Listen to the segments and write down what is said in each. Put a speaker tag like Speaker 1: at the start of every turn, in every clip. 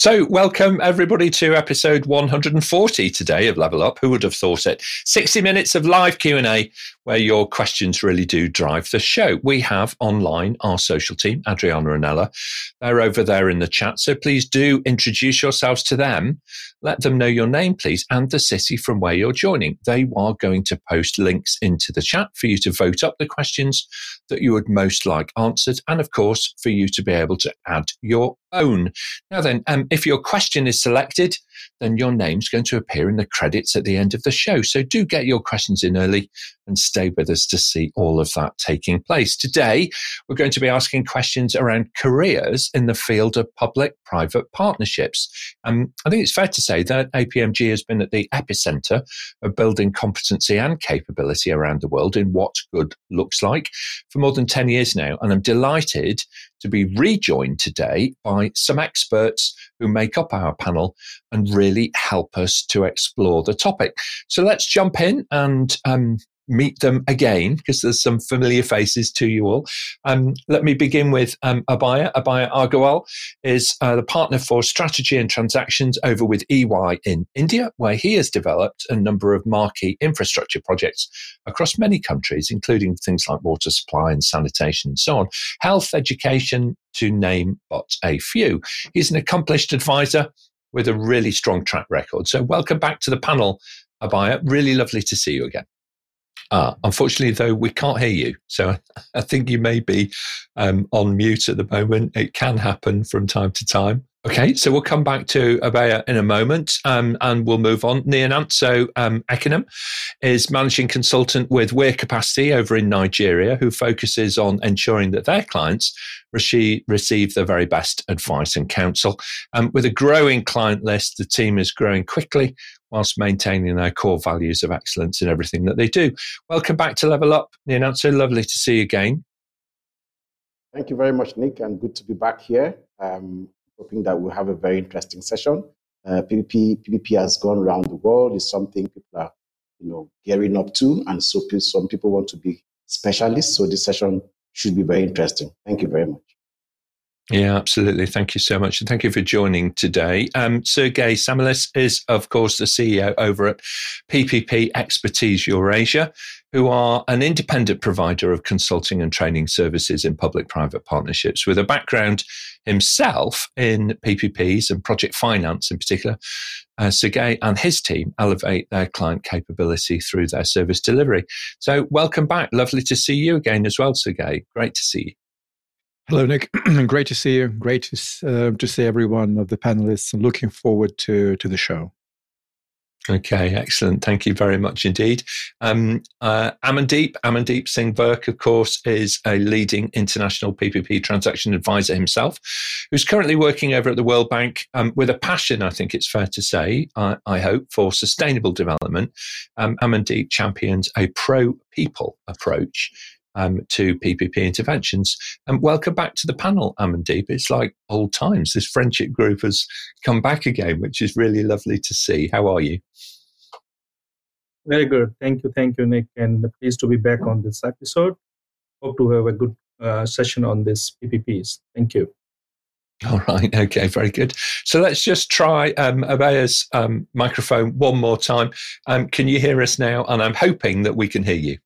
Speaker 1: So, welcome everybody to episode 140 today of Level Up. Who would have thought it? 60 minutes of live Q&A where your questions really do drive the show. We have online our social team, Adriana and Ella. They're over there in the chat. So please do introduce yourselves to them. Let them know your name, please, and the city from where you're joining. They are going to post links into the chat for you to vote up the questions that you would most like answered. And of course, for you to be able to add your own. Now then, um, if your question is selected, then your name's going to appear in the credits at the end of the show. So do get your questions in early and stay with us to see all of that taking place. Today, we're going to be asking questions around careers in the field of public private partnerships. Um, I think it's fair to say that APMG has been at the epicenter of building competency and capability around the world in what good looks like for more than 10 years now. And I'm delighted to be rejoined today by some experts who make up our panel and really help us to explore the topic. So let's jump in and um, meet them again because there's some familiar faces to you all. Um, let me begin with um, Abaya. Abhaya Agarwal is uh, the partner for strategy and transactions over with EY in India, where he has developed a number of marquee infrastructure projects across many countries, including things like water supply and sanitation and so on, health, education, to name but a few. He's an accomplished advisor with a really strong track record. So welcome back to the panel, Abhaya. Really lovely to see you again. Uh, unfortunately, though, we can't hear you. So I think you may be um, on mute at the moment. It can happen from time to time. Okay, so we'll come back to Abhaya in a moment um, and we'll move on. Nyananso um, Ekanem is managing consultant with Weir Capacity over in Nigeria, who focuses on ensuring that their clients receive, the very best advice and counsel. Um, with a growing client list, the team is growing quickly whilst maintaining their core values of excellence in everything that they do. Welcome back to Level Up, Nyananso. Lovely to see you again.
Speaker 2: Thank you very much, Nick, and good to be back here. Um, hoping that we'll have a very interesting session. Uh, PPP, PPP has gone around the world. It's something people are, you know, gearing up to, and so some people want to be specialists. So this session should be very interesting. Thank you very much.
Speaker 1: Yeah, absolutely. Thank you so much. And thank you for joining today. Um, Sergei Samolis is, of course, the CEO over at PPP Expertise Eurasia, who are an independent provider of consulting and training services in public private partnerships with a background himself in PPPs and project finance in particular. Uh, Sergei and his team elevate their client capability through their service delivery. So, welcome back. Lovely to see you again as well, Sergei. Great to see you.
Speaker 3: Hello, Nick. Great to see you. Great to, uh, to see every one of the panelists. I'm looking forward to, to the show.
Speaker 1: Okay, excellent. Thank you very much indeed. Um, uh, Amandeep, Amandeep Singh Virk, of course, is a leading international PPP transaction advisor himself, who's currently working over at the World Bank um, with a passion, I think it's fair to say, I, I hope, for sustainable development. Um, Amandeep champions a pro people approach um, to PPP interventions. And welcome back to the panel, Amandeep. It's like old times. This friendship group has come back again, which is really lovely to see. How are you?
Speaker 4: Very good. Thank you. Thank you, Nick. And pleased to be back on this episode. Hope to have a good uh, session on this PPPs. Thank you.
Speaker 1: All right. Okay. Very good. So let's just try um, um, microphone one more time. Um, can you hear us now? And I'm hoping that we can hear you.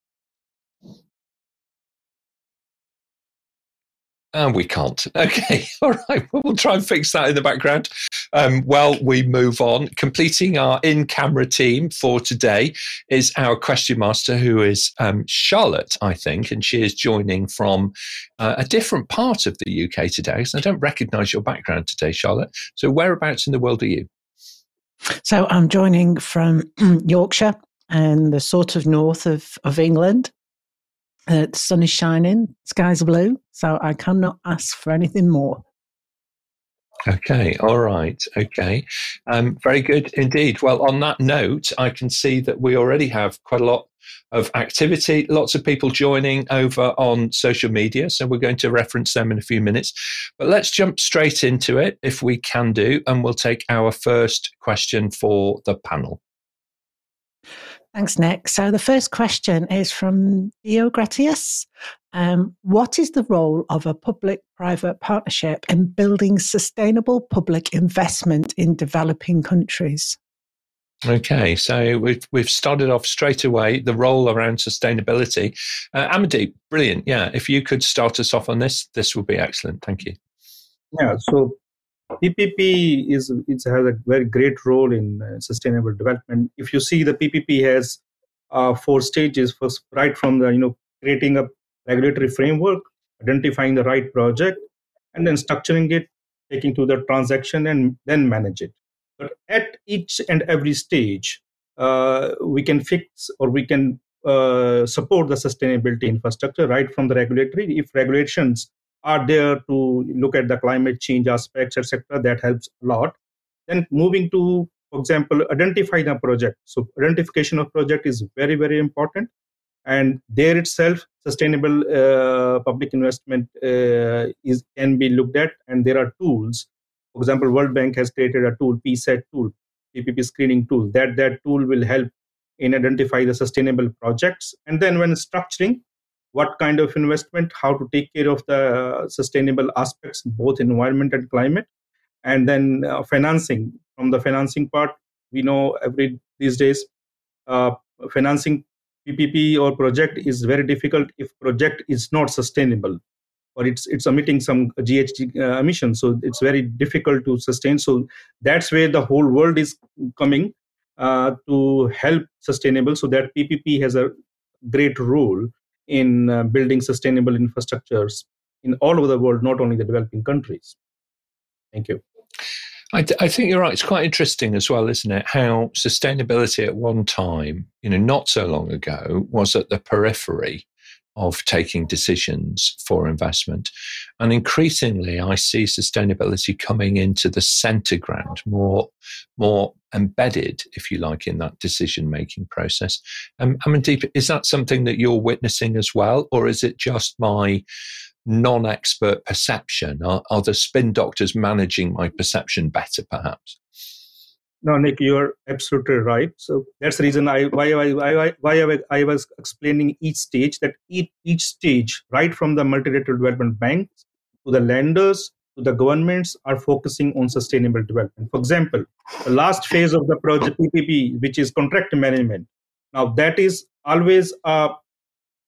Speaker 1: And we can't. Okay. All right. Well, we'll try and fix that in the background. Um, while we move on, completing our in camera team for today is our question master, who is um, Charlotte, I think, and she is joining from uh, a different part of the UK today. So I don't recognize your background today, Charlotte. So, whereabouts in the world are you?
Speaker 5: So, I'm joining from Yorkshire and the sort of north of, of England. Uh, the sun is shining, are blue, so I cannot ask for anything more.
Speaker 1: Okay, all right, okay. Um, very good indeed. Well, on that note, I can see that we already have quite a lot of activity, lots of people joining over on social media. So we're going to reference them in a few minutes. But let's jump straight into it if we can do, and we'll take our first question for the panel.
Speaker 5: Thanks, Nick. So the first question is from Theo Gratius. Um, what is the role of a public private partnership in building sustainable public investment in developing countries?
Speaker 1: Okay, so we've we've started off straight away the role around sustainability. Uh, Amandeep, brilliant. Yeah, if you could start us off on this, this would be excellent. Thank you.
Speaker 4: Yeah, so PPP is it has a very great role in uh, sustainable development. If you see, the PPP has uh, four stages. First, right from the you know creating a regulatory framework, identifying the right project, and then structuring it, taking to the transaction, and then manage it. But at each and every stage, uh, we can fix or we can uh, support the sustainability infrastructure right from the regulatory. If regulations are there to look at the climate change aspects, etc., that helps a lot. Then moving to, for example, identify the project. So identification of project is very, very important. And there itself, sustainable uh, public investment uh, is can be looked at, and there are tools for example, World Bank has created a tool, PSET tool, PPP screening tool. That that tool will help in identify the sustainable projects, and then when structuring, what kind of investment, how to take care of the sustainable aspects, both environment and climate, and then uh, financing. From the financing part, we know every these days, uh, financing PPP or project is very difficult if project is not sustainable or it's it's emitting some GHG uh, emissions. So it's very difficult to sustain. So that's where the whole world is coming uh, to help sustainable. So that PPP has a great role in uh, building sustainable infrastructures in all over the world, not only the developing countries. Thank you.
Speaker 1: I, I, think you're right. It's quite interesting as well, isn't it? How sustainability at one time, you know, not so long ago, was at the periphery of taking decisions for investment. And increasingly, I see sustainability coming into the center ground, more, more embedded, if you like, in that decision making process. Um, Amandeep, is that something that you're witnessing as well? Or is it just my non expert perception? Are, are the spin doctors managing my perception better, perhaps?
Speaker 4: No, Nick, you're absolutely right. So that's the reason I why I why, why I, was explaining each stage that each, each stage, right from the multilateral development banks to the lenders to the governments, are focusing on sustainable development. For example, the last phase of the project PPP, which is contract management. Now that is always uh,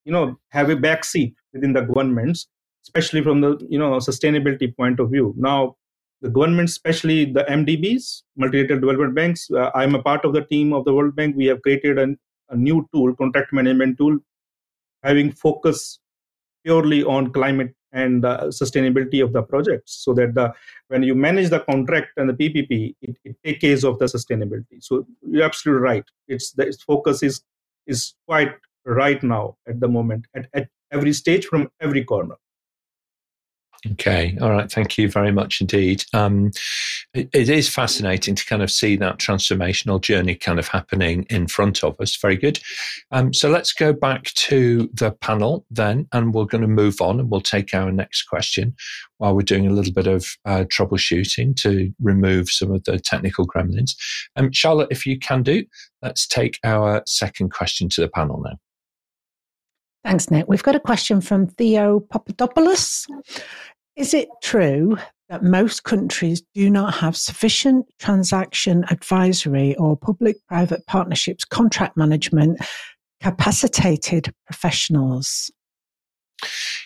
Speaker 4: you know have a backseat within the governments, especially from the you know sustainability point of view. Now the government, especially the MDBs, multilateral development banks. Uh, I'm a part of the team of the World Bank. We have created an, a new tool, contract management tool, having focus purely on climate and uh, sustainability of the projects, so that the when you manage the contract and the PPP, it, it takes care of the sustainability. So you're absolutely right. It's the its focus is is quite right now at the moment at, at every stage from every corner.
Speaker 1: Okay. All right. Thank you very much indeed. Um, it, it is fascinating to kind of see that transformational journey kind of happening in front of us. Very good. Um, so let's go back to the panel then, and we're going to move on and we'll take our next question while we're doing a little bit of uh, troubleshooting to remove some of the technical gremlins. Um, Charlotte, if you can do, let's take our second question to the panel now.
Speaker 5: Thanks, Nick. We've got a question from Theo Papadopoulos. Is it true that most countries do not have sufficient transaction advisory or public private partnerships contract management capacitated professionals?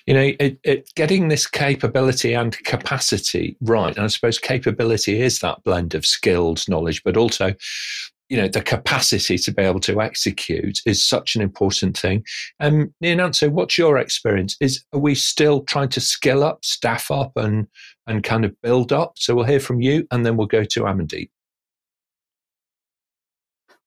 Speaker 1: You know, it, it, getting this capability and capacity right, and I suppose capability is that blend of skills, knowledge, but also you know the capacity to be able to execute is such an important thing. Um, Nyananso, what's your experience? Is are we still trying to skill up, staff up, and and kind of build up? So we'll hear from you, and then we'll go to Amandeep.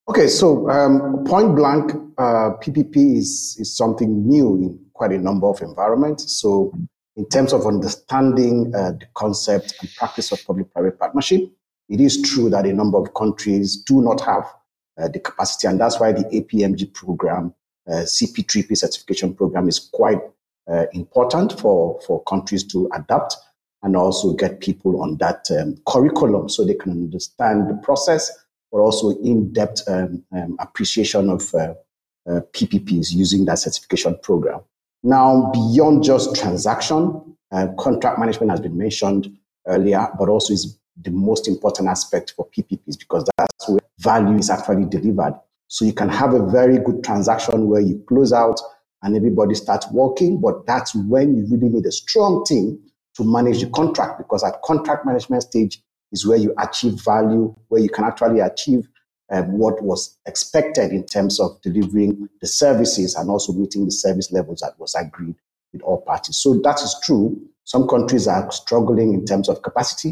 Speaker 2: Okay, so um, point blank, uh, PPP is is something new in quite a number of environments. So in terms of understanding uh, the concept and practice of public-private partnership, it is true that a number of countries do not have uh, the capacity, and that's why the APMG program, uh, CP3P certification program, is quite uh, important for, for countries to adapt and also get people on that um, curriculum so they can understand the process but also in-depth um, um, appreciation of uh, uh, PPPs using that certification program. Now, beyond just transaction, uh, contract management has been mentioned earlier, but also is the most important aspect for PPPs because that's where value is actually delivered. So you can have a very good transaction where you close out and everybody starts working, but that's when you really need a strong team to manage the contract because at contract management stage is where you achieve value, where you can actually achieve um, what was expected in terms of delivering the services and also meeting the service levels that was agreed with all parties. So that is true. Some countries are struggling in terms of capacity,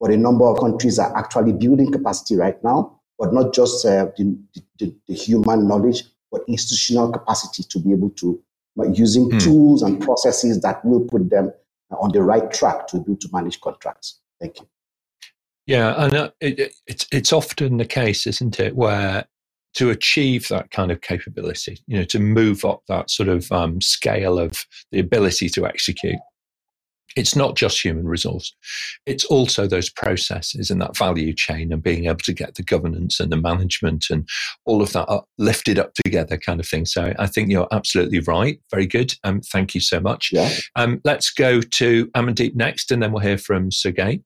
Speaker 2: but a number of countries are actually building capacity right now, but not just uh, the, the, the, human knowledge, but institutional capacity to be able to, using mm. tools and processes that will put them on the right track to be able to manage contracts. Thank you.
Speaker 1: Yeah, and uh, it, it's it's often the case, isn't it, where to achieve that kind of capability, you know, to move up that sort of um, scale of the ability to execute, it's not just human resource. It's also those processes and that value chain and being able to get the governance and the management and all of that up, lifted up together kind of thing. So I think you're absolutely right. Very good. Um, thank you so much. Yeah. Um, let's go to Amandeep next and then we'll hear from Sergei.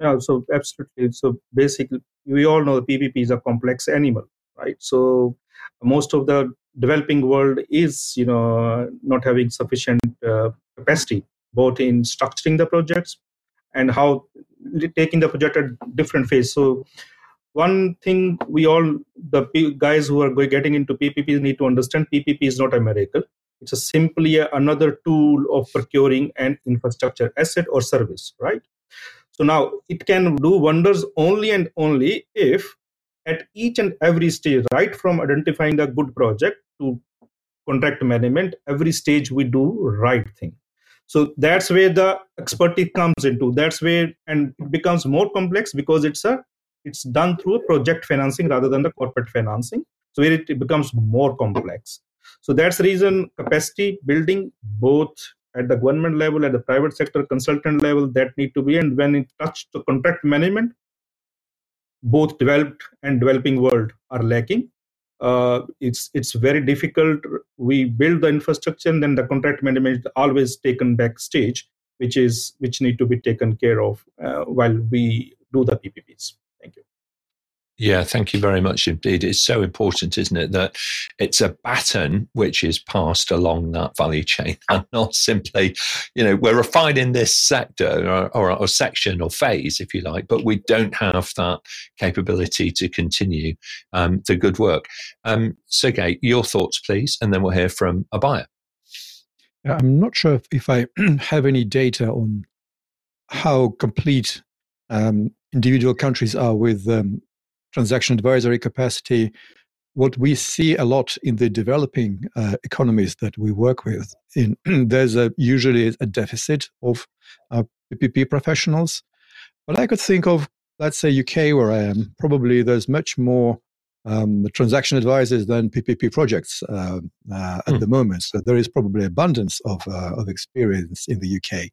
Speaker 4: Yeah, so absolutely. So basically, we all know the PPP is a complex animal, right? So most of the developing world is, you know, not having sufficient uh, capacity, both in structuring the projects and how taking the project at different phase. So one thing we all the guys who are getting into PPP need to understand PPP is not a miracle. It's a simply another tool of procuring an infrastructure asset or service, right? So now it can do wonders only and only if at each and every stage, right from identifying the good project to contract management, every stage we do right thing. So that's where the expertise comes into. That's where and it becomes more complex because it's a it's done through a project financing rather than the corporate financing. So it, it becomes more complex. So that's the reason capacity building both at the government level, at the private sector consultant level, that need to be. And when it touches the contract management, both developed and developing world are lacking. Uh, it's it's very difficult. We build the infrastructure, and then the contract management always taken backstage, which is which need to be taken care of uh, while we do the PPPs.
Speaker 1: Yeah, thank you very much indeed. It's so important, isn't it, that it's a baton which is passed along that value chain and not simply, you know, we're refining this sector or, or, or section or phase, if you like, but we don't have that capability to continue um, the good work. Um, Sergei, your thoughts, please, and then we'll hear from Abhaya.
Speaker 3: I'm not sure if, if I have any data on how complete um, individual countries are with um, transaction advisory capacity. What we see a lot in the developing uh, economies that we work with, in, there's a, usually a deficit of uh, PPP professionals. But I could think of, let's say, UK, where I am, probably there's much more um, transaction advisors than PPP projects uh, uh, at mm. the moment. So there is probably abundance of, uh, of experience in the UK.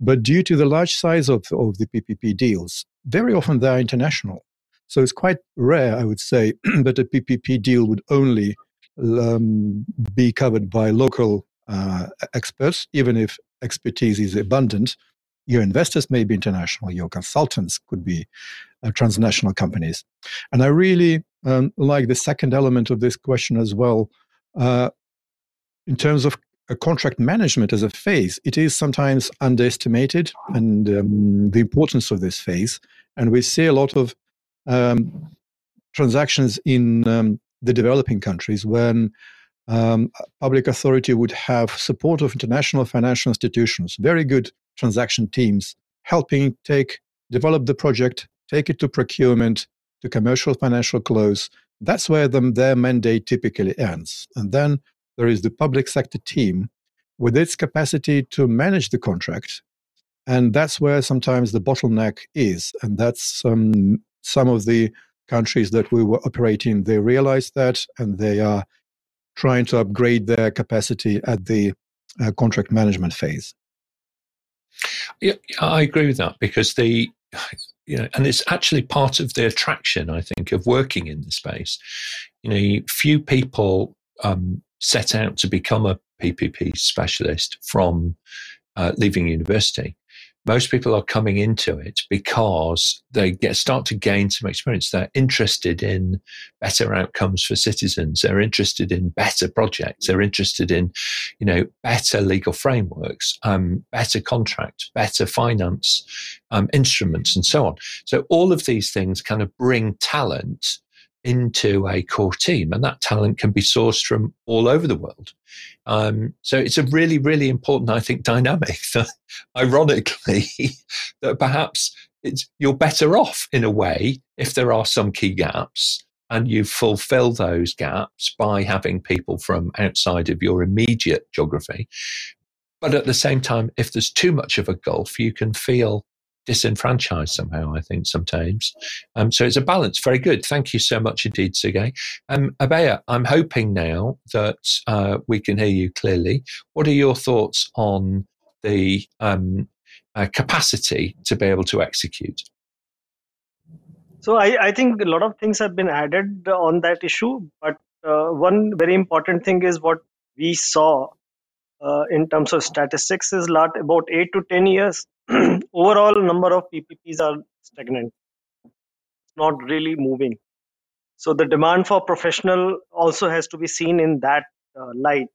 Speaker 3: But due to the large size of, of the PPP deals, very often they're international. So it's quite rare, I would say, that a PPP deal would only um, be covered by local uh, experts, even if expertise is abundant. Your investors may be international, your consultants could be uh, transnational companies. And I really um, like the second element of this question as well. Uh, in terms of contract management as a phase, it is sometimes underestimated and um, the importance of this phase. And we see a lot of um, transactions in um, the developing countries when um, public authority would have support of international financial institutions, very good transaction teams, helping take develop the project, take it to procurement, to commercial financial close. That's where the, their mandate typically ends. And then there is the public sector team with its capacity to manage the contract. And that's where sometimes the bottleneck is. And that's um, some of the countries that we were operating, they realize that and they are trying to upgrade their capacity at the uh, contract management phase.
Speaker 1: Yeah, I agree with that because the you know, and it's actually part of the attraction, I think, of working in the space. You know, few people um, set out to become a PPP specialist from uh, leaving university most people are coming into it because they get start to gain some experience. They're interested in better outcomes for citizens. They're interested in better projects. They're interested in, you know, better legal frameworks, um, better contracts, better finance um, instruments, and so on. So all of these things kind of bring talent into a core team, and that talent can be sourced from all over the world. Um, so it's a really, really important, I think, dynamic. That, ironically, that perhaps you're better off in a way if there are some key gaps and you fulfill those gaps by having people from outside of your immediate geography. But at the same time, if there's too much of a gulf, you can feel disenfranchised somehow, I think, sometimes. Um, so it's a balance. Very good. Thank you so much indeed, Sergei. Um, Abhaya, I'm hoping now that uh, we can hear you clearly. What are your thoughts on the um, uh, capacity to be able to execute?
Speaker 6: So I, I, think a lot of things have been added on that issue, but uh, one very important thing is what we saw uh, in terms of statistics is lot about eight to ten years overall number of PPPs are stagnant. It's not really moving. So the demand for professional also has to be seen in that uh, light.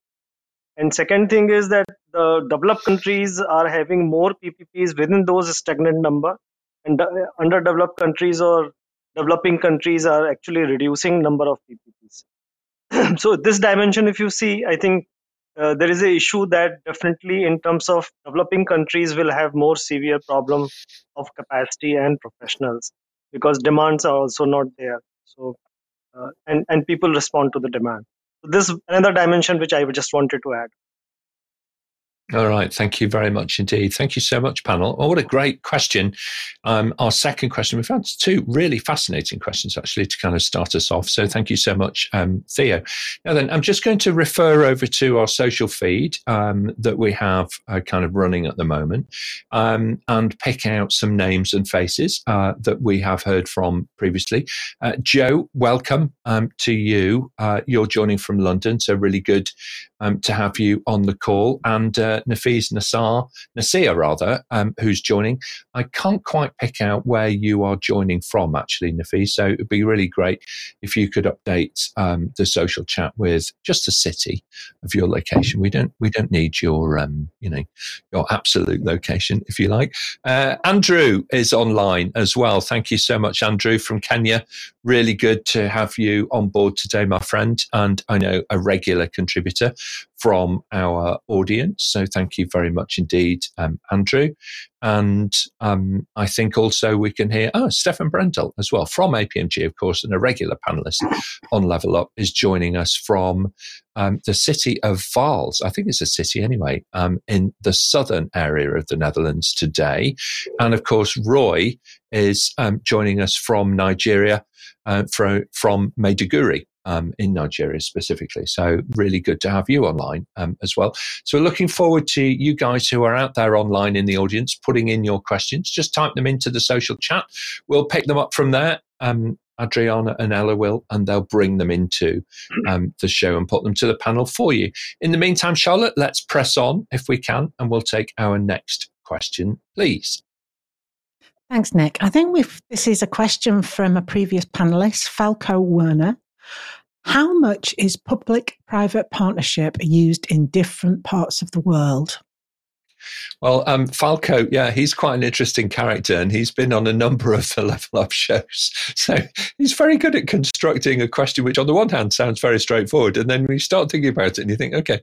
Speaker 6: And second thing is that the developed countries are having more PPPs within those stagnant number, and uh, underdeveloped countries or developing countries are actually reducing number of PPPs. so this dimension, if you see, I think uh, there is a issue that definitely in terms of developing countries will have more severe problem of capacity and professionals because demands are also not there. So uh, and and people respond to the demand. So this another dimension which i just wanted to add
Speaker 1: all right. Thank you very much indeed. Thank you so much, panel. Oh, what a great question. Um, our second question, we've had two really fascinating questions actually to kind of start us off. So thank you so much, um, Theo. Now then, I'm just going to refer over to our social feed um, that we have uh, kind of running at the moment um, and pick out some names and faces uh, that we have heard from previously. Uh, Joe, welcome um, to you. Uh, you're joining from London, so really good um, to have you on the call. And uh, Nafiz Nassar, Nasir rather, um, who's joining. I can't quite pick out where you are joining from, actually, Nafiz. So it'd be really great if you could update um, the social chat with just the city of your location. We don't we don't need your um, you know your absolute location, if you like. Uh, Andrew is online as well. Thank you so much, Andrew from Kenya. Really good to have you on board today, my friend, and I know a regular contributor from our audience. So thank you very much indeed, um, Andrew. And um, I think also we can hear, oh, Stefan Brendel as well from APMG, of course, and a regular panelist on Level Up is joining us from um, the city of Vaals. I think it's a city anyway, um, in the southern area of the Netherlands today. And of course, Roy is um, joining us from Nigeria, uh, from, from Maiduguri um, in Nigeria specifically. So, really good to have you online um, as well. So, we're looking forward to you guys who are out there online in the audience putting in your questions. Just type them into the social chat. We'll pick them up from there. Um, Adriana and Ella will, and they'll bring them into um, the show and put them to the panel for you. In the meantime, Charlotte, let's press on if we can, and we'll take our next question, please.
Speaker 5: Thanks, Nick. I think we've, this is a question from a previous panelist, Falco Werner. How much is public private partnership used in different parts of the world?
Speaker 1: Well, um, Falco, yeah, he's quite an interesting character, and he's been on a number of the Level Up shows. So he's very good at constructing a question which, on the one hand, sounds very straightforward, and then we start thinking about it, and you think, okay,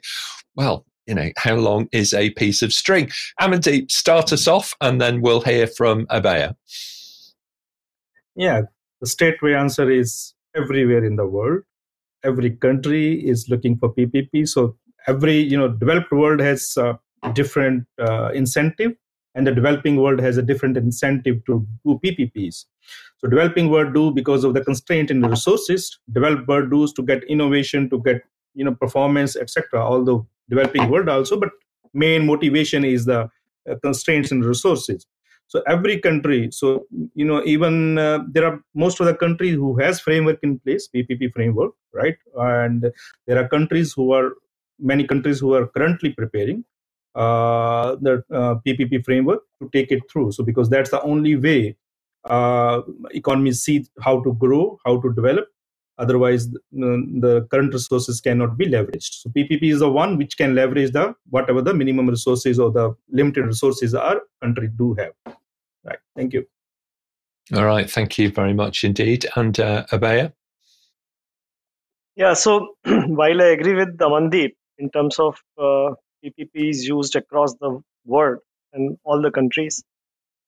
Speaker 1: well, you know, how long is a piece of string? Amandeep, start us off, and then we'll hear from Abhaya.
Speaker 4: Yeah, the straightway answer is everywhere in the world. Every country is looking for PPP. So every you know developed world has different uh, incentive, and the developing world has a different incentive to do PPPs. So developing world do because of the constraint in the resources. Developed world does to get innovation, to get you know performance, etc. Although developing world also, but main motivation is the uh, constraints in resources. So every country so you know even uh, there are most of the countries who has framework in place ppp framework right? And there are countries who are many countries who are currently preparing uh, the uh, ppp framework to take it through. So because that's the only way uh, economies see how to grow how to develop. Otherwise the, current resources cannot be leveraged. So ppp is the one which can leverage the whatever the minimum resources or the limited resources our country do have thank you.
Speaker 1: All right. Thank you very much indeed. And uh, abaya?
Speaker 6: Yeah. So while i agree with amandeep in terms of uh, ppp is used across the world and all the countries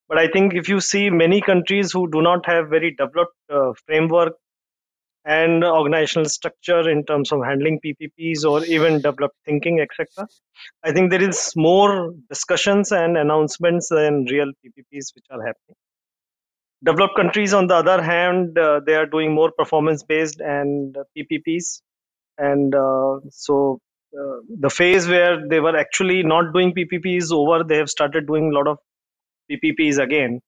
Speaker 6: but i think if you see many countries who do not have very developed uh, framework and organizational structure in terms of handling PPPs or even developed thinking, etc. I think there is more discussions and announcements than real PPPs which are happening. Developed countries, on the other hand, uh, they are doing more performance based and PPPs. And uh, so uh, the phase where they were actually not doing PPPs over, they have started doing a lot of PPPs again.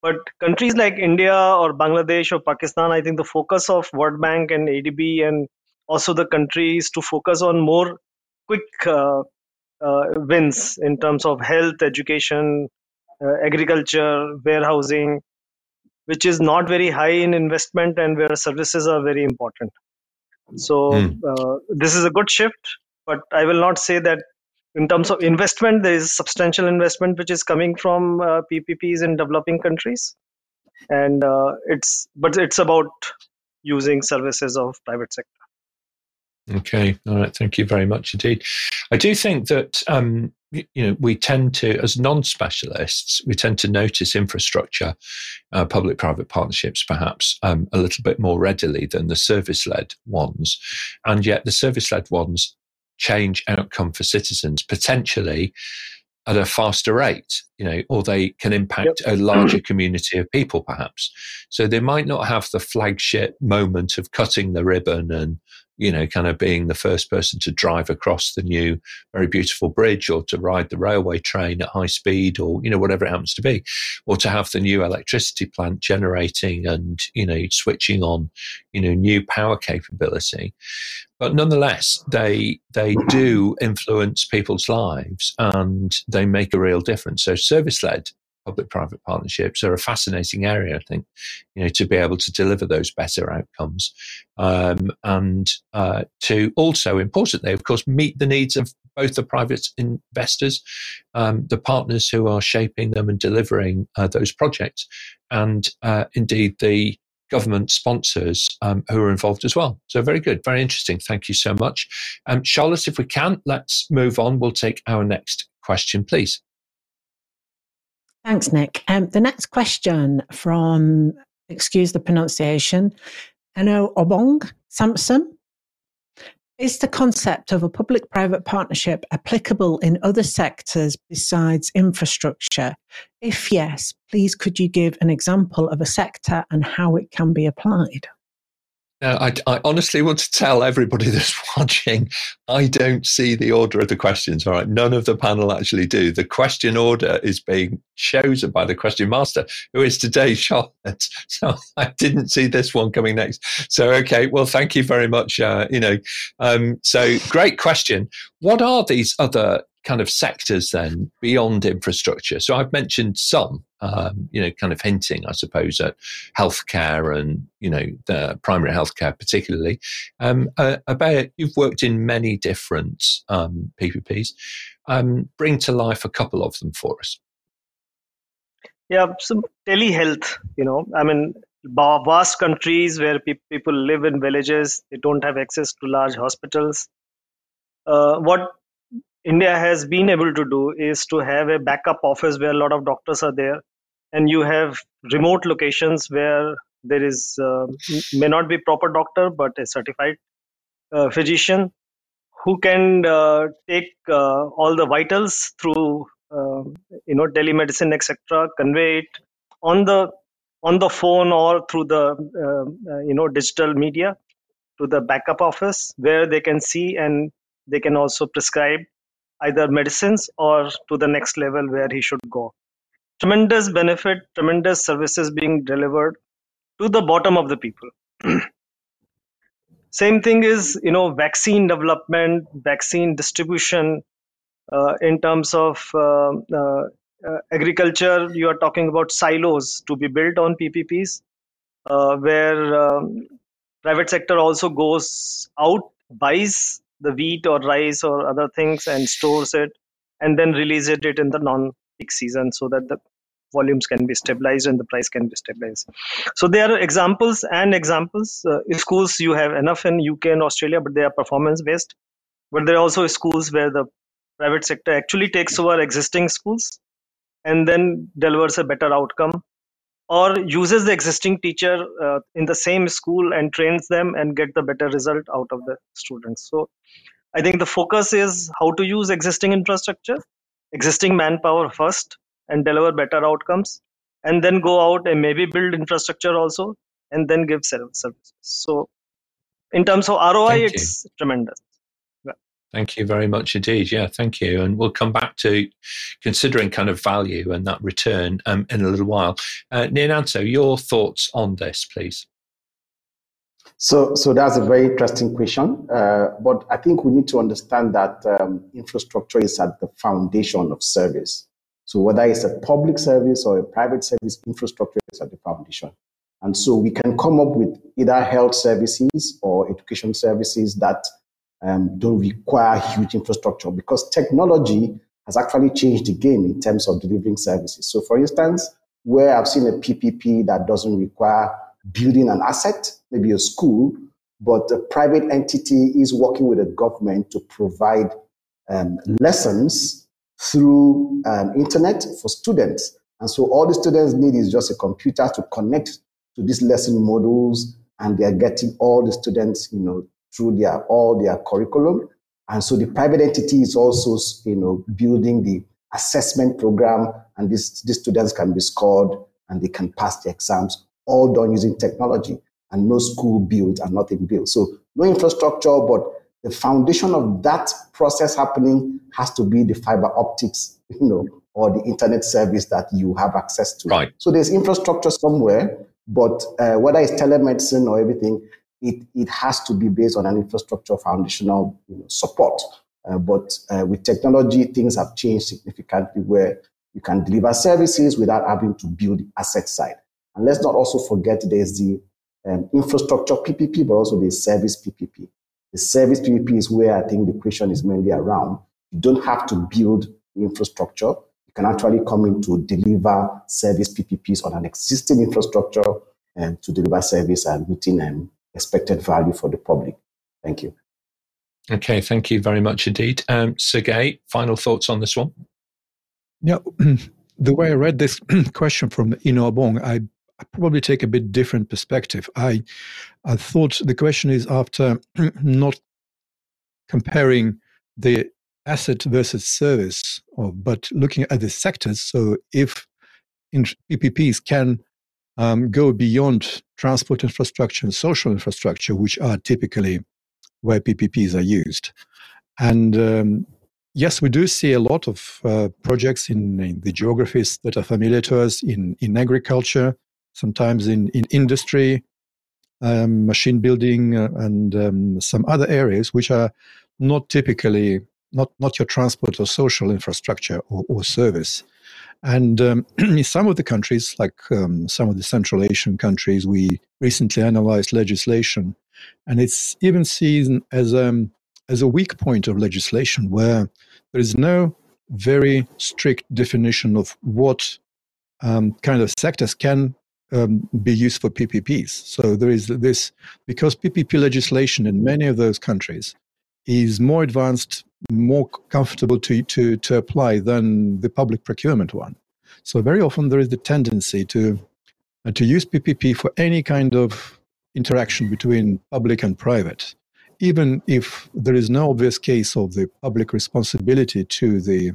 Speaker 6: But countries like India or Bangladesh or Pakistan, I think the focus of World Bank and ADB and also the countries to focus on more quick uh, uh, wins in terms of health, education, uh, agriculture, warehousing, which is not very high in investment and where services are very important. So mm. this is a good shift, but I will not say that in terms of investment, there is substantial investment which is coming from uh, PPPs in developing countries, and uh, it's but it's about using services of private sector.
Speaker 1: Okay, all right. Thank you very much indeed. I do think that um, you know we tend to, as non-specialists, we tend to notice infrastructure, uh, public-private partnerships, perhaps um, a little bit more readily than the service-led ones, and yet the service-led ones change outcome for citizens potentially at a faster rate, you know, or they can impact yep. a larger community of people perhaps. So they might not have the flagship moment of cutting the ribbon and you know, kind of being the first person to drive across the new, very beautiful bridge or to ride the railway train at high speed or, you know, whatever it happens to be, or to have the new electricity plant generating and, you know, switching on, you know, new power capability. But nonetheless, they, they do influence people's lives and they make a real difference. So service led public-private partnerships are a fascinating area, I think, you know, to be able to deliver those better outcomes, um, and uh, to also, importantly, of course, meet the needs of both the private investors, um, the partners who are shaping them and delivering uh, those projects, and uh, indeed the government sponsors um, who are involved as well. So very good, very interesting. Thank you so much, um, Charlotte. If we can, let's move on. We'll take our next question, please.
Speaker 5: Thanks, Nick. Um, the next question from, excuse the pronunciation, Eno Obong Samson. Is the concept of a public private partnership applicable in other sectors besides infrastructure? If yes, please could you give an example of a sector and how it can be applied?
Speaker 1: Now, I, I, honestly want to tell everybody that's watching, I don't see the order of the questions. All right. None of the panel actually do. The question order is being chosen by the question master, who is today Charlotte. So I didn't see this one coming next. So, okay. Well, thank you very much. Uh, you know, um, so great question. What are these other kind of sectors then beyond infrastructure? So I've mentioned some, um, you know, kind of hinting, I suppose, at healthcare and, you know, the primary healthcare particularly. Um, uh, Abhaya you've worked in many different um, PPPs. Um, bring to life a couple of them for us.
Speaker 6: Yeah, some telehealth, you know, I mean, vast countries where pe- people live in villages, they don't have access to large hospitals. Uh, what India has been able to do is to have a backup office where a lot of doctors are there, and you have remote locations where there is uh, may not be proper doctor but a certified uh, physician who can uh, take uh, all the vitals through uh, you know telemedicine etc convey it on the on the phone or through the uh, you know digital media to the backup office where they can see and they can also prescribe either medicines or to the next level where he should go. tremendous benefit, tremendous services being delivered to the bottom of the people. Same thing is, you know, vaccine development, vaccine distribution. Uh, in terms of uh, uh, uh agriculture, you are talking about silos to be built on PPPs, uh, where um, private sector also goes out, buys the wheat or rice or other things and stores it, and then releases it in the non-peak season so that the volumes can be stabilized and the price can be stabilized. So there are examples and examples. Uh, schools you have enough in UK and Australia, but they are performance based. But there are also schools where the private sector actually takes over existing schools and then delivers a better outcome or uses the existing teacher uh, in the same school and trains them and get the better result out of the students. So i think the focus is how to use existing infrastructure existing manpower first and deliver better outcomes and then go out and maybe build infrastructure also and then give services so in terms of roi it's tremendous
Speaker 1: Thank you very much indeed. Yeah, thank you. And we'll come back to considering kind of value and that return um, in a little while. Uh, Nyananso, your thoughts on this, please.
Speaker 2: So, so that's a very interesting question. Uh, but I think we need to understand that um, infrastructure is at the foundation of service. So whether it's a public service or a private service, infrastructure is at the foundation. And so we can come up with either health services or education services that um, don't require huge infrastructure because technology has actually changed the game in terms of delivering services. So, for instance, where I've seen a PPP that doesn't require building an asset, maybe a school, but a private entity is working with a government to provide um, lessons through um, internet for students. And so all the students need is just a computer to connect to these lesson modules, and they are getting all the students, you know, through their all their curriculum. And so the private entity is also, you know, building the assessment program, and these, these students can be scored and they can pass the exams, all done using technology, and no school built and nothing built. So no infrastructure, but the foundation of that process happening has to be the fiber optics, you know, or the internet service that you have access to.
Speaker 1: Right.
Speaker 2: So there's infrastructure somewhere, but uh, whether it's telemedicine or everything, it, it has to be based on an infrastructure foundational you know, support. Uh, but uh, with technology, things have changed significantly where you can deliver services without having to build the asset side. And let's not also forget there's the um, infrastructure PPP, but also the service PPP. The service PPP is where I think the question is mainly around. You don't have to build the infrastructure. You can actually come in to deliver service PPPs on an existing infrastructure and to deliver service and meeting um, expected value for the public. Thank you.
Speaker 1: Okay, thank you very much indeed. Um, Sergei, final thoughts on this one?
Speaker 3: Yeah, the way I read this question from Eno Obong, I I probably take a bit different perspective. I I thought the question is after not comparing the asset versus service, or, but looking at the sectors. So if in, PPPs can um, go beyond transport infrastructure and social infrastructure, which are typically where PPPs are used, and um, yes, we do see a lot of uh, projects in, in, the geographies that are familiar to us in, in agriculture, sometimes in, in industry, um, machine building, uh, and um, some other areas which are not typically not, not your transport or social infrastructure or, or service. And um, in some of the countries, like um, some of the Central Asian countries, we recently analyzed legislation, and it's even seen as um, as a weak point of legislation where there is no very strict definition of what um, kind of sectors can um, be used for PPPs. So there is this, because PPP legislation in many of those countries is more advanced, more comfortable to, to, to apply than the public procurement one. So very often there is the tendency to, uh, to use PPP for any kind of interaction between public and private, even if there is no obvious case of the public responsibility to the,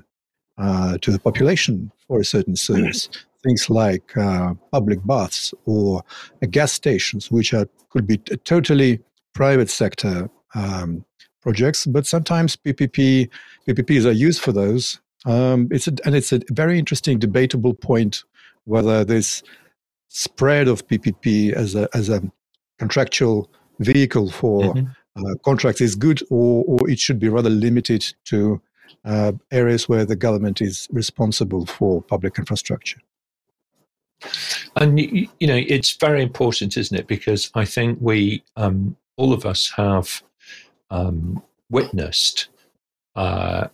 Speaker 3: uh, to the population for a certain service things like uh, public baths or uh, gas stations, which are could be totally private sector um, projects, but sometimes PPP PPPs are used for those, Um, it's a, and it's a very interesting, debatable point whether this spread of PPP as a as a contractual vehicle for mm-hmm. uh, contracts is good, or or it should be rather limited to uh, areas where the government is responsible for public infrastructure.
Speaker 1: And you know, it's very important, isn't it? Because I think we, um, all of us, have um, witnessed uh,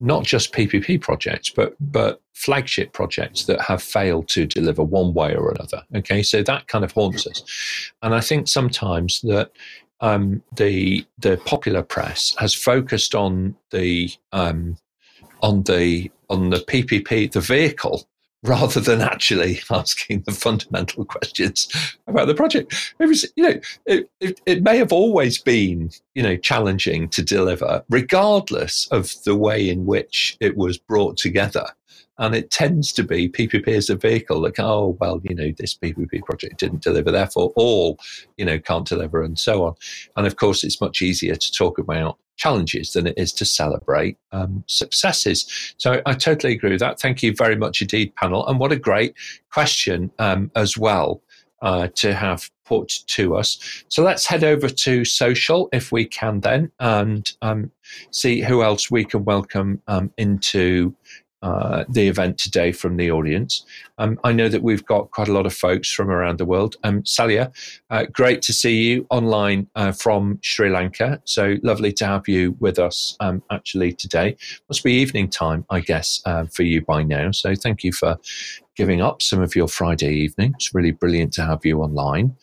Speaker 1: not just PPP projects, but but flagship projects that have failed to deliver one way or another. Okay, so that kind of haunts us, and I think sometimes that um, the the popular press has focused on the um, on the on the PPP, the vehicle, rather than actually asking the fundamental questions about the project. It was, you know, it, it, it, may have always been, you know, challenging to deliver, regardless of the way in which it was brought together. And it tends to be PPP as a vehicle, like, oh, well, you know, this PPP project didn't deliver, therefore all, you know, can't deliver, and so on. And of course, it's much easier to talk about challenges than it is to celebrate um, successes. So I totally agree with that. Thank you very much indeed, panel. And what a great question um, as well uh, to have put to us. So let's head over to social if we can then and um, see who else we can welcome um, into uh, the event today from the audience. Um, I know that we've got quite a lot of folks from around the world. Um, Salia, uh, great to see you online uh, from Sri Lanka. So lovely to have you with us um, actually today. Must be evening time, I guess, uh, for you by now. So thank you for giving up some of your Friday evening. It's really brilliant to have you online.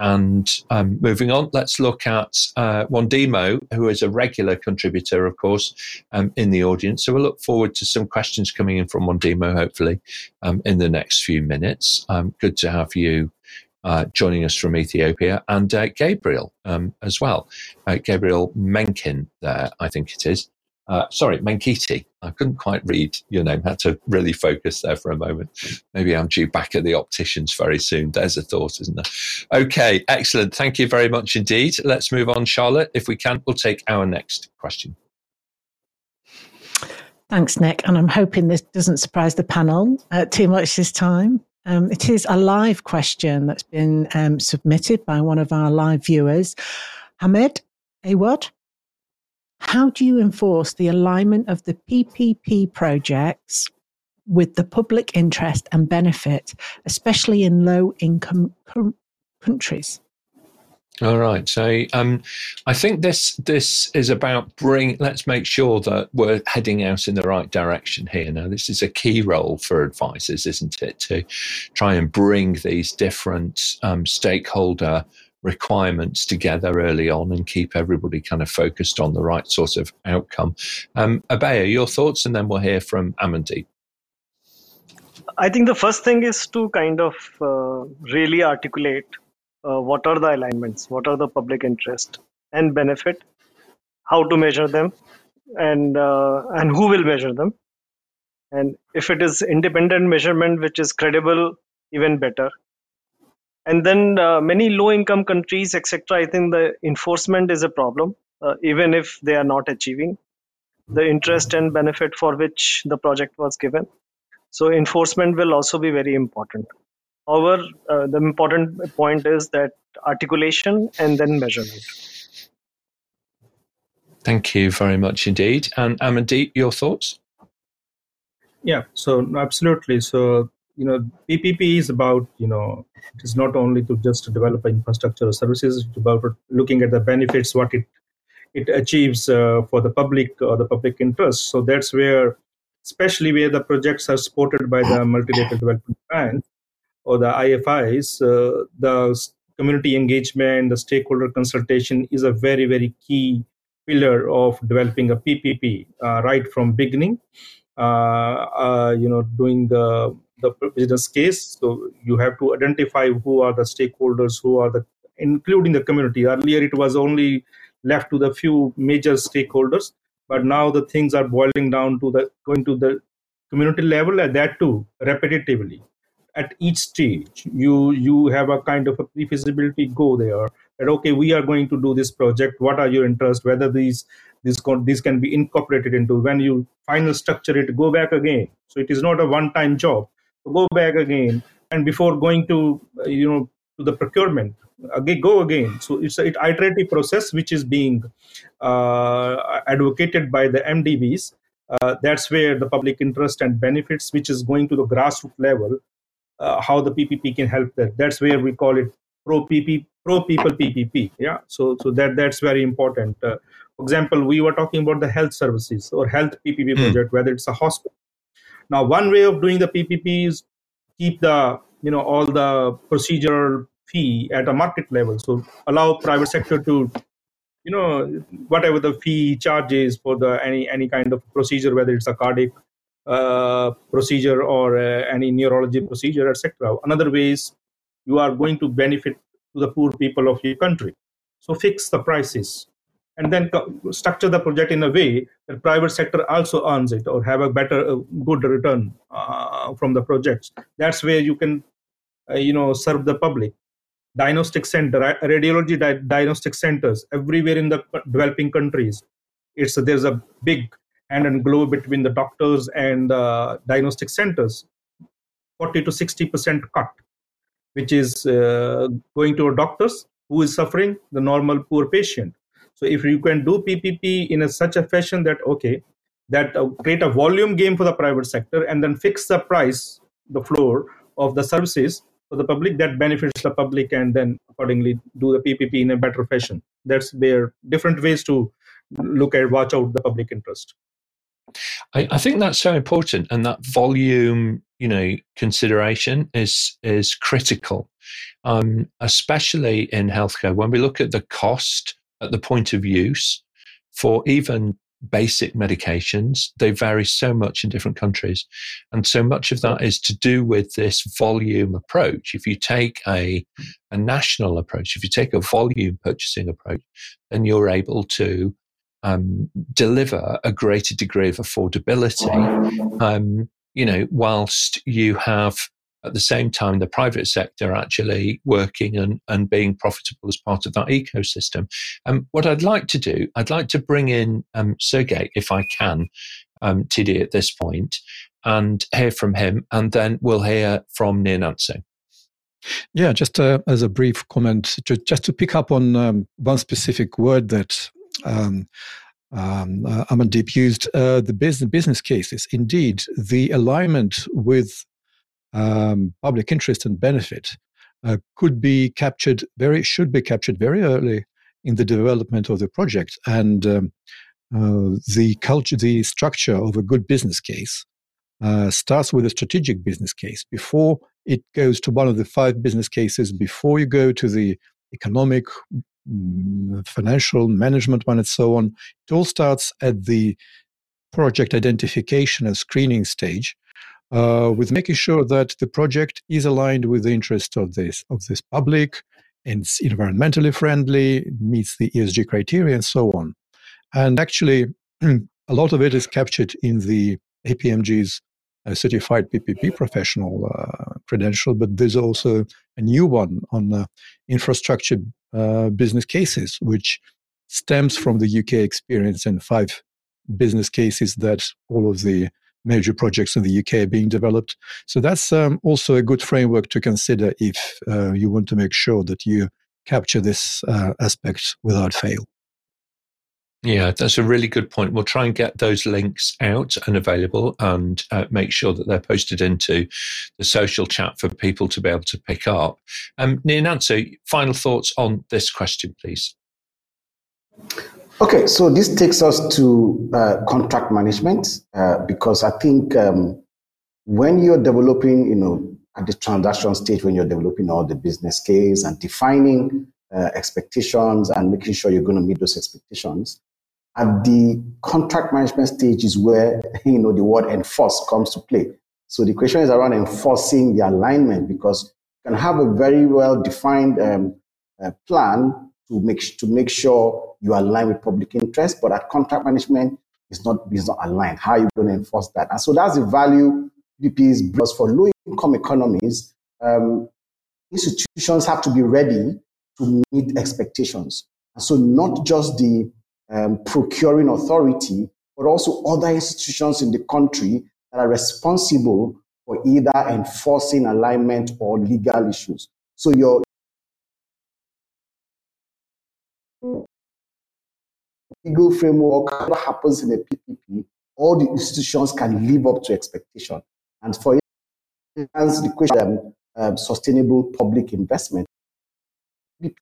Speaker 1: And um, moving on, let's look at uh, Wandimo, who is a regular contributor, of course, um, in the audience. So we'll look forward to some questions coming in from Wandimo, hopefully, um, in the next few minutes. Um, good to have you uh, joining us from Ethiopia, and uh, Gabriel um, as well. Uh, Gabriel Menkin, there, I think it is. Uh, sorry, Menkiti. I couldn't quite read your name. Had to really focus there for a moment. Maybe I'm due back at the opticians very soon. There's a thought, isn't there? Okay, excellent. Thank you very much indeed. Let's move on, Charlotte. If we can, we'll take our next question.
Speaker 5: Thanks, Nick. And I'm hoping this doesn't surprise the panel uh, too much this time. Um, it is a live question that's been um, submitted by one of our live viewers, Hamid Awad. How do you enforce the alignment of the PPP projects with the public interest and benefit, especially in low income com- countries?
Speaker 1: All right. So um, I think this this is about bring. Let's make sure that we're heading out in the right direction here. Now, this is a key role for advisors, isn't it, to try and bring these different um, stakeholder requirements together early on and keep everybody kind of focused on the right sort of outcome. Um, Abhaya, your thoughts, and then we'll hear from Amandeep.
Speaker 6: I think the first thing is to kind of uh, really articulate uh, what are the alignments, what are the public interest and benefit, how to measure them, and uh, and who will measure them, and if it is independent measurement which is credible, even better and then uh, many low income countries etc i think the enforcement is a problem uh, even if they are not achieving the interest and benefit for which the project was given. So enforcement will also be very important. However uh, the important point is that articulation and then measurement.
Speaker 1: Thank you very much indeed. And amandeep your thoughts?
Speaker 4: Yeah so absolutely. So you know ppp is about you know it is not only to just develop infrastructure or services it's about looking at the benefits what it it achieves uh, for the public or the public interest. So that's where especially where the projects are supported by the multilateral development bank or the ifis uh, the community engagement the stakeholder consultation is a very very key pillar of developing a ppp uh, right from beginning uh, uh, you know doing the the business case. So you have to identify who are the stakeholders, who are the including the community. Earlier it was only left to the few major stakeholders, but now the things are boiling down to the going to the community level and that too repetitively. at each stage you you have a kind of a pre-feasibility go there that okay we are going to do this project what are your interests whether these this this can be incorporated into when you final structure it go back again so it is not a one time job go back again and before going to uh, you know to the procurement again go again. So it's an iterative process which is being uh, advocated by the mdbs uh, that's where the public interest and benefits which is going to the grassroots level uh, how the ppp can help that that's where we call it pro pp pro people ppp yeah. So so that that's very important. Uh, for example we were talking about the health services or health ppp mm. project whether it's a hospital now one way of doing the ppp is keep the you know all the procedural fee at a market level. So allow private sector to you know whatever the fee charges for the any any kind of procedure whether it's a cardiac uh, procedure or uh, any neurology procedure etc another way is you are going to benefit to the poor people of your country. So fix the prices and then structure the project in a way that private sector also earns it or have a better uh, good return uh, from the projects. That's where you can uh, you know serve the public. Diagnostic center radiology di- diagnostic centers everywhere in the developing countries. It's there's a big hand and glow between the doctors and uh, diagnostic centers. 40 to 60 percent cut which is uh, going to a doctors who is suffering the normal poor patient so if you can do ppp in a, such a fashion that okay that uh, create a volume game for the private sector and then fix the price the floor of the services for the public that benefits the public and then accordingly do the ppp in a better fashion. That's where different ways to look at watch out the public interest.
Speaker 1: I, I, think that's so important and that volume you know consideration is is critical. Um, especially in healthcare when we look at the cost at the point of use for even basic medications. They vary so much in different countries. And so much of that is to do with this volume approach. If you take a, a national approach, if you take a volume purchasing approach, then you're able to um, deliver a greater degree of affordability, um, you know, whilst you have at the same time the private sector actually working and, and being profitable as part of that ecosystem. Um, what I'd like to do, I'd like to bring in um, Sergei, if I can, um, TD at this point, and hear from him, and then we'll hear from Nyananso.
Speaker 3: Yeah, just uh, as a brief comment, to, just to pick up on um, one specific word that um, um, uh, Amandeep used, uh, the business, business cases. Indeed, the alignment with um, public interest and benefit uh, could be captured very should be captured very early in the development of the project. And um, uh, the culture the structure of a good business case uh, starts with a strategic business case before it goes to one of the five business cases before you go to the economic mm, financial management one and so on. It all starts at the project identification and screening stage uh, with making sure that the project is aligned with the interests of this of this public and it's environmentally friendly, meets the ESG criteria, and so on. And actually, a lot of it is captured in the APMG's uh, certified PPP professional uh, credential, but there's also a new one on uh, infrastructure uh, business cases, which stems from the UK experience and five business cases that all of the major projects in the UK being developed. So that's um, also a good framework to consider if uh, you want to make sure that you capture this uh, aspect without fail.
Speaker 1: Yeah, that's a really good point. We'll try and get those links out and available and uh, make sure that they're posted into the social chat for people to be able to pick up. Um, Nyananso, final thoughts on this question, please.
Speaker 2: Okay, so this takes us to uh, contract management uh, because I think um, when you're developing, you know, at the transaction stage, when you're developing all the business case and defining uh, expectations and making sure you're going to meet those expectations, at the contract management stage is where you know the word enforce comes to play. So the question is around enforcing the alignment because you can have a very well defined um, uh, plan to make to make sure you align with public interest, but at contract management, it's not, it's not aligned. How are you going to enforce that? And so that's the value PPPs because for low income economies, um, institutions have to be ready to meet expectations. And so, not just the um, procuring authority, but also other institutions in the country that are responsible for either enforcing alignment or legal issues. So, your legal framework, what happens in a PPP, all the institutions can live up to expectation. And for instance, the question um, sustainable public investment, the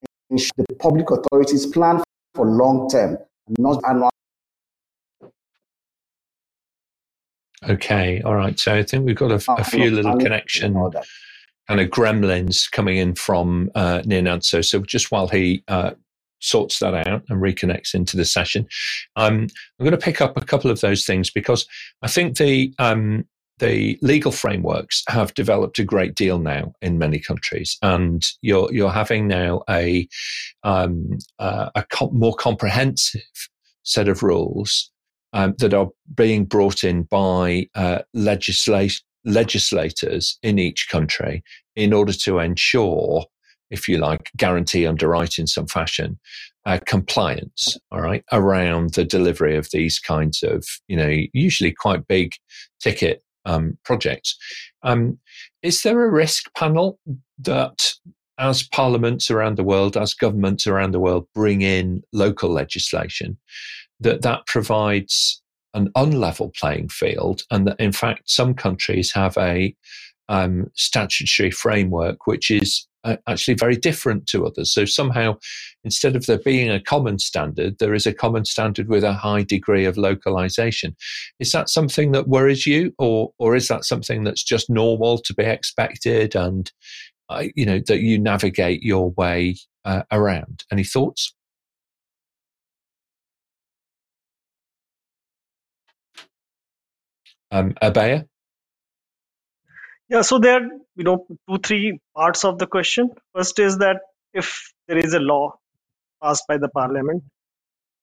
Speaker 2: public authorities plan for long term, not annual.
Speaker 1: Okay, all right. So I think we've got a, a few little connection kind of gremlins coming in from uh, Nyananso. So just while he uh, sorts that out and reconnects into the session. Um, I'm going to pick up a couple of those things because I think the um, the legal frameworks have developed a great deal now in many countries, and you're you're having now a um, uh, a more comprehensive set of rules um, that are being brought in by uh, legislators in each country in order to ensure if you like, guarantee underwrite in some fashion, uh, compliance, all right, around the delivery of these kinds of, you know, usually quite big ticket um, projects. Um, is there a risk panel that as parliaments around the world, as governments around the world bring in local legislation, that that provides an unlevel playing field and that in fact some countries have a um, statutory framework which is actually very different to others. So somehow, instead of there being a common standard, there is a common standard with a high degree of localization. Is that something that worries you, or or is that something that's just normal to be expected, and uh, you know that you navigate your way uh, around? Any thoughts? Um, Abhaya?
Speaker 6: Yeah, so there are you know two three parts of the question. First is that if there is a law passed by the parliament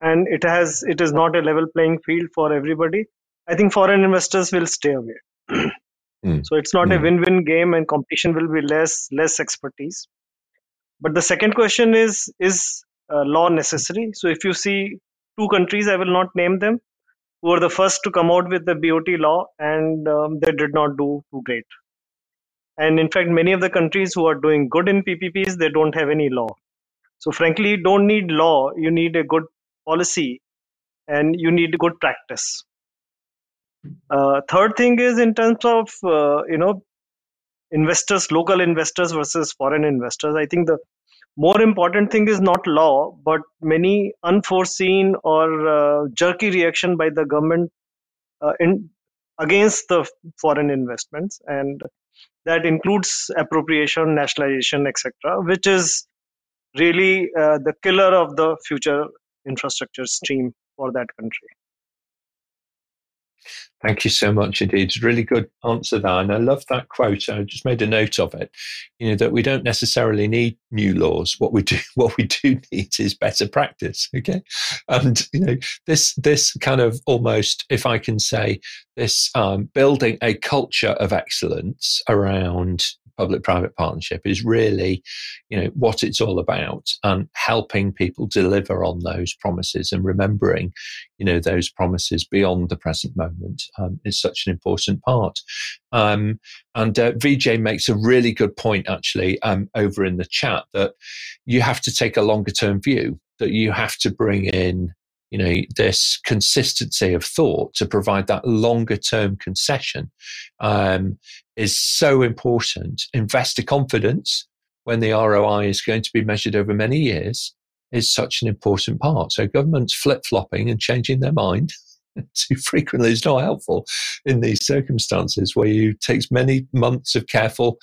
Speaker 6: and it has it is not a level playing field for everybody, I think foreign investors will stay away. mm. So it's not mm. a hmm. win-win game, and competition will be less less expertise. But the second question is is uh, law necessary? So if you see two countries, I will not name them, who were the first to come out with the BOT law, and um, they did not do too great. And in fact, many of the countries who are doing good in PPPs, they don't have any law. So frankly, you don't need law. You need a good policy and you need good practice. Uh, third thing is in terms of, uh, you know, investors, local investors versus foreign investors. I think the more important thing is not law, but many unforeseen or uh, jerky reaction by the government uh, in against the foreign investments and that includes appropriation, nationalization, etc., which is really uh, the killer of the future infrastructure stream for that country.
Speaker 1: Thank you so much indeed. It's a really good answer there. And I love that quote. I just made a note of it. You know, that we don't necessarily need new laws. What we do what we do need is better practice. Okay. And you know, this this kind of almost, if I can say, this um, building a culture of excellence around public-private partnership is really, you know, what it's all about and helping people deliver on those promises and remembering, you know, those promises beyond the present moment um, is such an important part. Um, and uh, VJ makes a really good point actually um, over in the chat that you have to take a longer term view that you have to bring in you know this consistency of thought to provide that longer term concession um, is so important. Investor confidence when the roi is going to be measured over many years is such an important part. So governments flip-flopping and changing their mind too frequently. Is not helpful in these circumstances where you takes many months of careful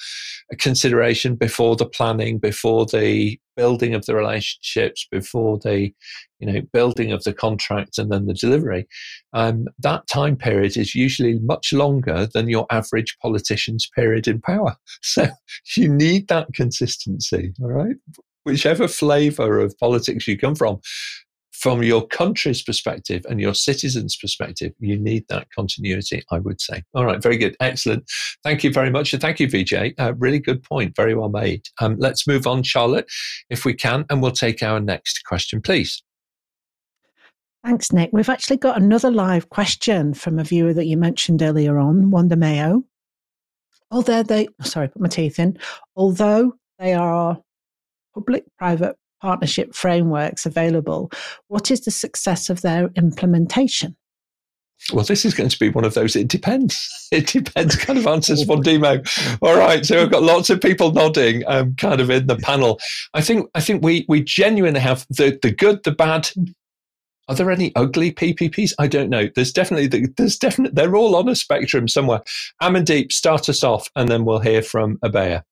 Speaker 1: consideration before the planning before the building of the relationships before the you know building of the contract and then the delivery. Um, that time period is usually much longer than your average politician's period in power. So you need that consistency all right? Whichever flavor of politics you come from from your country's perspective and your citizens' perspective, you need that continuity, I would say. All right, very good. Excellent. Thank you very much. And thank you, Vijay. Uh, really good point. Very well made. Um, let's move on, Charlotte, if we can, and we'll take our next question, please.
Speaker 5: Thanks, Nick. We've actually got another live question from a viewer that you mentioned earlier on, Wanda Mayo. Although they, sorry, put my teeth in. Although they are public-private partnership frameworks available, what is the success of their implementation?
Speaker 1: Well, this is going to be one of those. It depends. It depends kind of answers for Demo. All right. So we've got lots of people nodding, um, kind of in the panel. I think I think we we genuinely have the the good, the bad, are there any ugly PPPs? I don't know. There's definitely there's definitely they're all on a spectrum somewhere. Amandeep, start us off, and then we'll hear from Abhaya.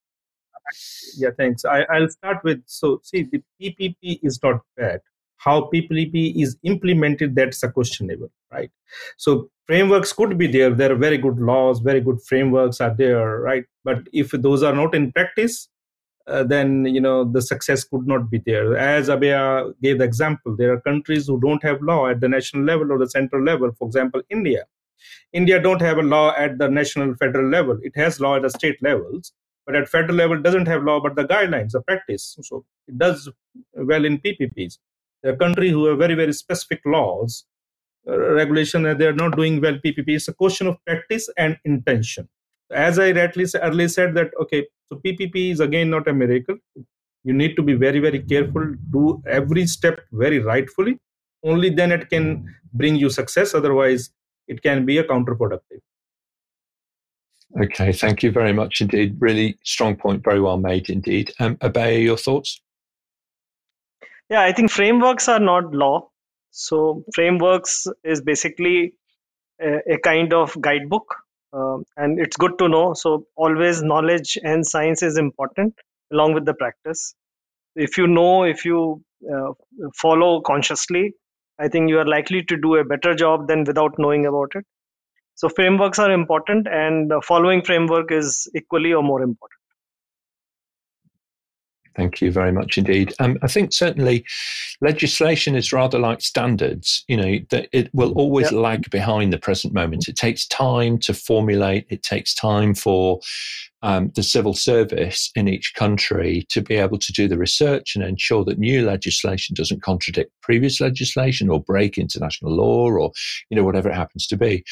Speaker 4: Yeah, thanks. I, I'll start with so see the PPP is not bad. How PPP is implemented that's a questionable, right? So frameworks could be there. There are very good laws, very good frameworks are there, right? But if those are not in practice, uh, then you know the success could not be there. As Abhaya gave the example, there are countries who don't have law at the national level or the central level. For example, India. India don't have a law at the national federal level. It has law at the state levels, but at federal level doesn't have law but the guidelines, the practice. So it does well in PPPs. There are countries who have very very specific laws, uh, regulation, and they are not doing well PPP. It's a question of practice and intention as I rightly earlier said that okay, so PPP is again not a miracle. You need to be very very careful, do every step very rightfully. Only then it can bring you success. Otherwise, it can be a counterproductive.
Speaker 1: Okay, thank you very much indeed. Really strong point, very well made indeed. Um, Abhaya, your thoughts?
Speaker 6: Yeah, I think frameworks are not law. So frameworks is basically a, a kind of guidebook um, and it's good to know so always knowledge and science is important along with the practice if you know if you uh, follow consciously i think you are likely to do a better job than without knowing about it so frameworks are important and following framework is equally or more important
Speaker 1: Thank you very much indeed. Um, I think certainly legislation is rather like standards, you know, that it will always yep. lag behind the present moment. It takes time to formulate, it takes time for um, the civil service in each country to be able to do the research and ensure that new legislation doesn't contradict previous legislation or break international law or, you know, whatever it happens to be.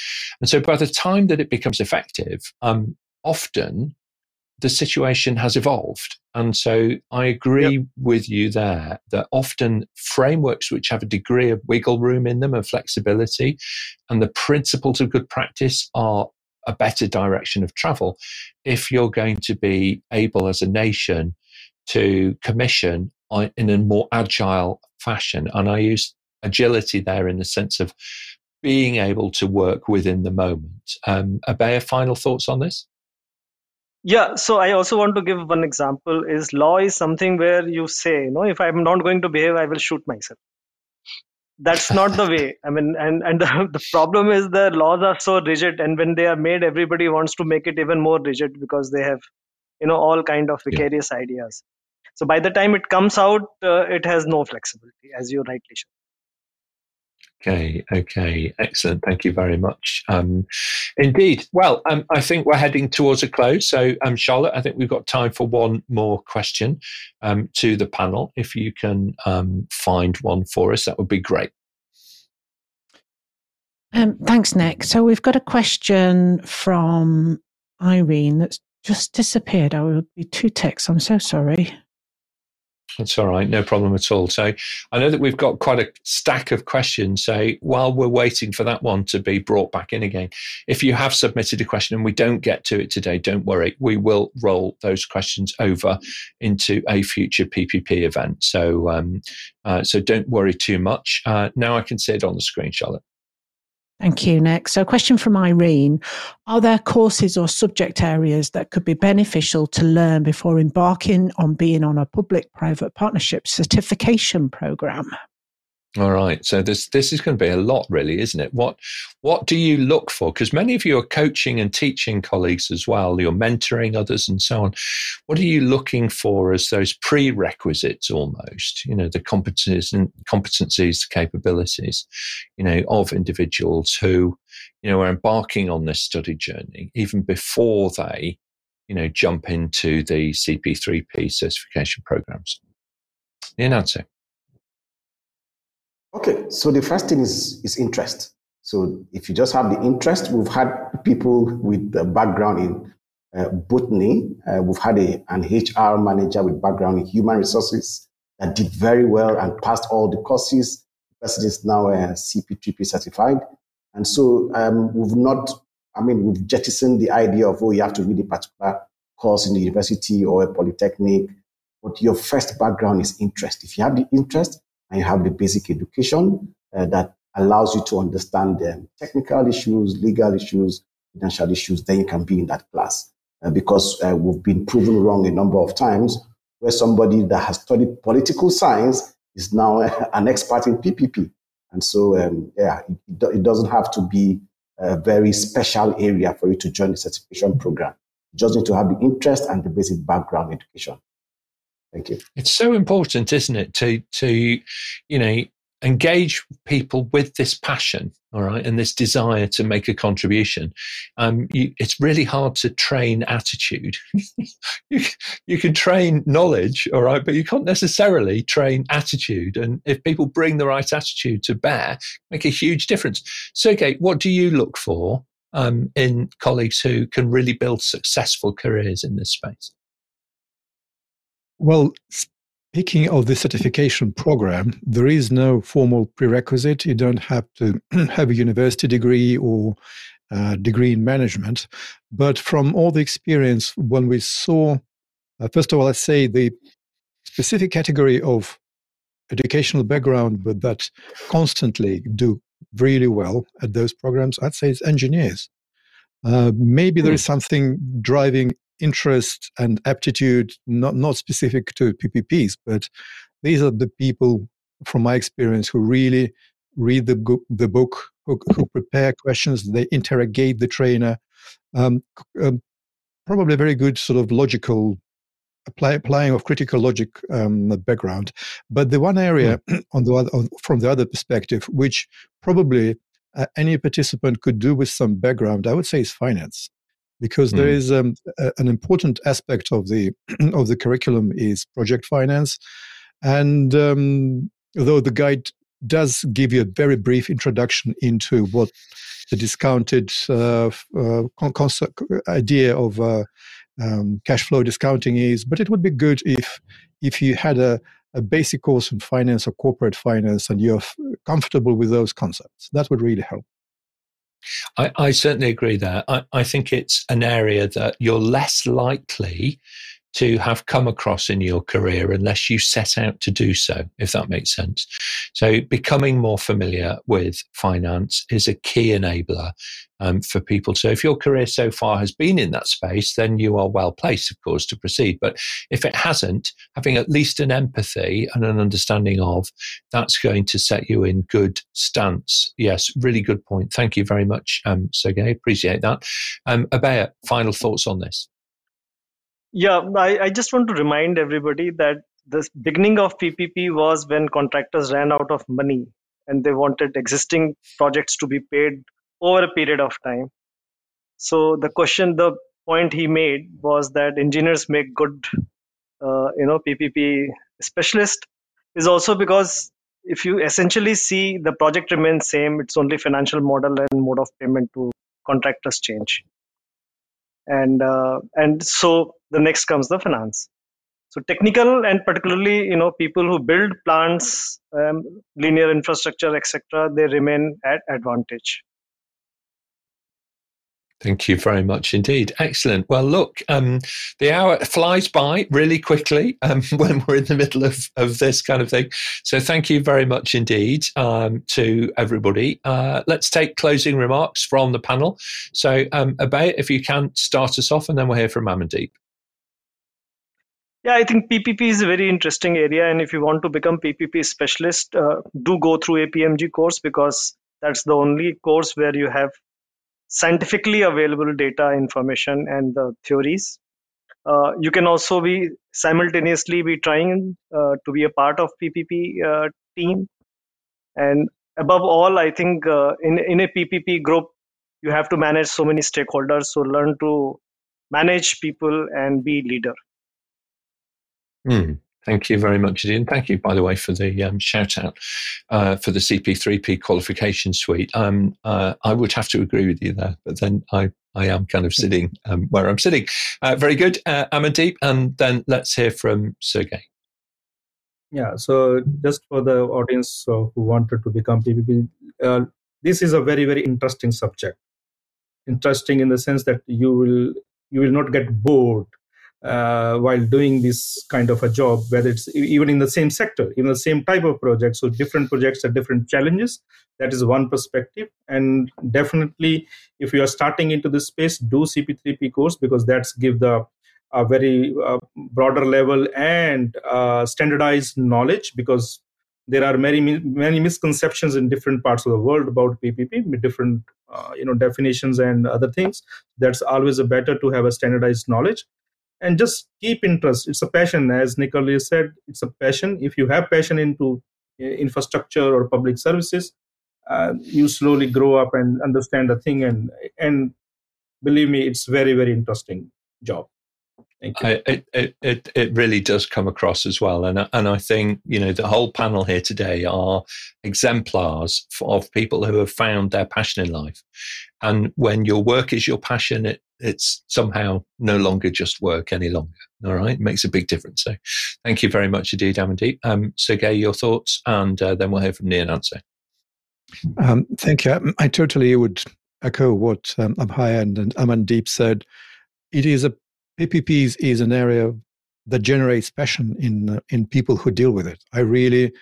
Speaker 1: And so by the time that it becomes effective, um, often the situation has evolved. And so I agree yep. with you there that often frameworks which have a degree of wiggle room in them and flexibility and the principles of good practice are a better direction of travel if you're going to be able as a nation to commission in a more agile fashion. And I use agility there in the sense of being able to work within the moment. Um, Abhaya, final thoughts on this?
Speaker 6: Yeah so i also want to give one example is law is something where you say you know if i'm not going to behave i will shoot myself. That's not the way. I mean and and the, the problem is the laws are so rigid and when they are made everybody wants to make it even more rigid because they have you know all kind of vicarious yeah. ideas. So by the time it comes out uh, it has no flexibility as you rightly said
Speaker 1: Okay, okay, excellent. Thank you very much. Um, indeed. Well, um, I think we're heading towards a close. So, um, Charlotte, I think we've got time for one more question um, to the panel. If you can um, find one for us, that would be great.
Speaker 5: Um, thanks, Nick. So, we've got a question from Irene that's just disappeared. I will be two ticks. I'm so sorry.
Speaker 1: That's all right, no problem at all. So I know that we've got quite a stack of questions. So while we're waiting for that one to be brought back in again, if you have submitted a question and we don't get to it today, don't worry. We will roll those questions over into a future PPP event. So um, uh, so don't worry too much. Uh, now I can see it on the screen, Charlotte.
Speaker 5: Thank you, Nick. So, a question from Irene Are there courses or subject areas that could be beneficial to learn before embarking on being on a public private partnership certification program?
Speaker 1: All right. So this this is going to be a lot, really, isn't it? What what do you look for? Because many of you are coaching and teaching colleagues as well. You're mentoring others and so on. What are you looking for as those prerequisites, almost? You know, the competencies and competencies, the capabilities, you know, of individuals who, you know, are embarking on this study journey even before they, you know, jump into the CP3P certification programs. In answer.
Speaker 2: Okay, so the first thing is is interest. So if you just have the interest, we've had people with the background in uh, botany. Uh, we've had a, an HR manager with background in human resources that did very well and passed all the courses. The person is now a CP3P certified. And so um, we've not, I mean, we've jettisoned the idea of, oh, you have to read a particular course in the university or a polytechnic. But your first background is interest. If you have the interest, and you have the basic education uh, that allows you to understand the technical issues, legal issues, financial issues, then you can be in that class. Uh, because uh, we've been proven wrong a number of times where somebody that has studied political science is now an expert in PPP. And so, um, yeah, it, it, doesn't have to be a very special area for you to join the certification program. You just need to have the interest and the basic background education. Thank you.
Speaker 1: It's so important, isn't it, to to you know engage people with this passion, all right, and this desire to make a contribution. Um, you, it's really hard to train attitude. you, you can train knowledge, all right, but you can't necessarily train attitude. And if people bring the right attitude to bear, make a huge difference. So, okay, what do you look for um, in colleagues who can really build successful careers in this space?
Speaker 3: Well, speaking of the certification program, there is no formal prerequisite. You don't have to have a university degree or a degree in management. But from all the experience, when we saw, uh, first of all, let's say the specific category of educational background, but that constantly do really well at those programs, I'd say it's engineers. Uh, maybe there hmm. something driving interest and aptitude, not, not specific to PPPs, but these are the people, from my experience, who really read the, the book, who, who prepare questions, they interrogate the trainer. Um, um, probably a very good sort of logical apply, applying of critical logic um, background. But the one area mm. on the other, on, from the other perspective, which probably uh, any participant could do with some background, I would say is finance because mm. there is um, a, an important aspect of the of the curriculum is project finance, and um, although the guide does give you a very brief introduction into what the discounted uh, uh, concept, idea of uh, um, cash flow discounting is, but it would be good if if you had a, a basic course in finance or corporate finance and you're comfortable with those concepts. That would really help.
Speaker 1: I, I certainly agree there. I, I think it's an area that you're less likely to have come across in your career unless you set out to do so, if that makes sense. So, becoming more familiar with finance is a key enabler um, for people. So, if your career so far has been in that space, then you are well placed, of course, to proceed. But if it hasn't, having at least an empathy and an understanding of that's going to set you in good stance. Yes, really good point. Thank you very much, um, Sergei. Appreciate that. Um, Abhay, final thoughts on this?
Speaker 6: Yeah, I, I just want to remind everybody that the beginning of PPP was when contractors ran out of money and they wanted existing projects to be paid over a period of time. So the question, the point he made was that engineers make good, uh, you know, PPP specialist is also because if you essentially see the project remains same, it's only financial model and mode of payment to contractors change and uh, and so the next comes the finance. So technical and particularly you know people who build plants um, linear infrastructure etc they remain at advantage
Speaker 1: Thank you very much indeed. Excellent. Well, look, um, the hour flies by really quickly um, when we're in the middle of, of this kind of thing. So, thank you very much indeed um, to everybody. Uh, let's take closing remarks from the panel. So, um, if you can start us off, and then we'll hear from Amandeep.
Speaker 6: Yeah, I think PPP is a very interesting area, and if you want to become PPP specialist, uh, do go through APMG course because that's the only course where you have scientifically available data, information, and the theories. Uh, you can also be simultaneously be trying uh, to be a part of PPP uh, team, and above all, I think uh, in in a PPP group, you have to manage so many stakeholders. So learn to manage people and be leader.
Speaker 1: Mm, thank you very much, and thank you, by the way, for the um, shout out uh, for the CP3P qualification suite. Um, uh, I would have to agree with you there, but then I, I am kind of sitting um, where I'm sitting. Uh, very good, uh, Amandeep, and then let's hear from Sergei.
Speaker 4: Yeah, so just for the audience who wanted to become PPP, uh, this is a very very interesting subject. Interesting in the sense that you will you will not get bored uh, while doing this kind of a job, whether it's even in the same sector, even the same type of project. So different projects have different challenges. That is one perspective. And definitely, if you are starting into this space, do CP3P course because that's give the a very uh, broader level and uh, standardized knowledge because there are many many misconceptions in different parts of the world about PPP different uh, you know definitions and other things. That's always better to have a standardized knowledge and just keep interest it's a passion as earlier said it's a passion if you have passion into uh, infrastructure or public services uh, you slowly grow up and understand the thing and and believe me it's very very interesting job
Speaker 1: Thank you. I, it, it, it really does come across as well. And, and I think, you know, the whole panel here today are exemplars of people who have found their passion in life. And when your work is your passion, it, it's somehow no longer just work any longer. All right. It makes a big difference. So thank you very much indeed, Amandeep. Um, Sergei, your thoughts, and uh, then we'll hear from Nyananso.
Speaker 3: Um, thank you. I totally would echo what um, Abhay and, and Amandeep said. It is a PPPs is an area that generates passion in uh, in people who deal with it. I really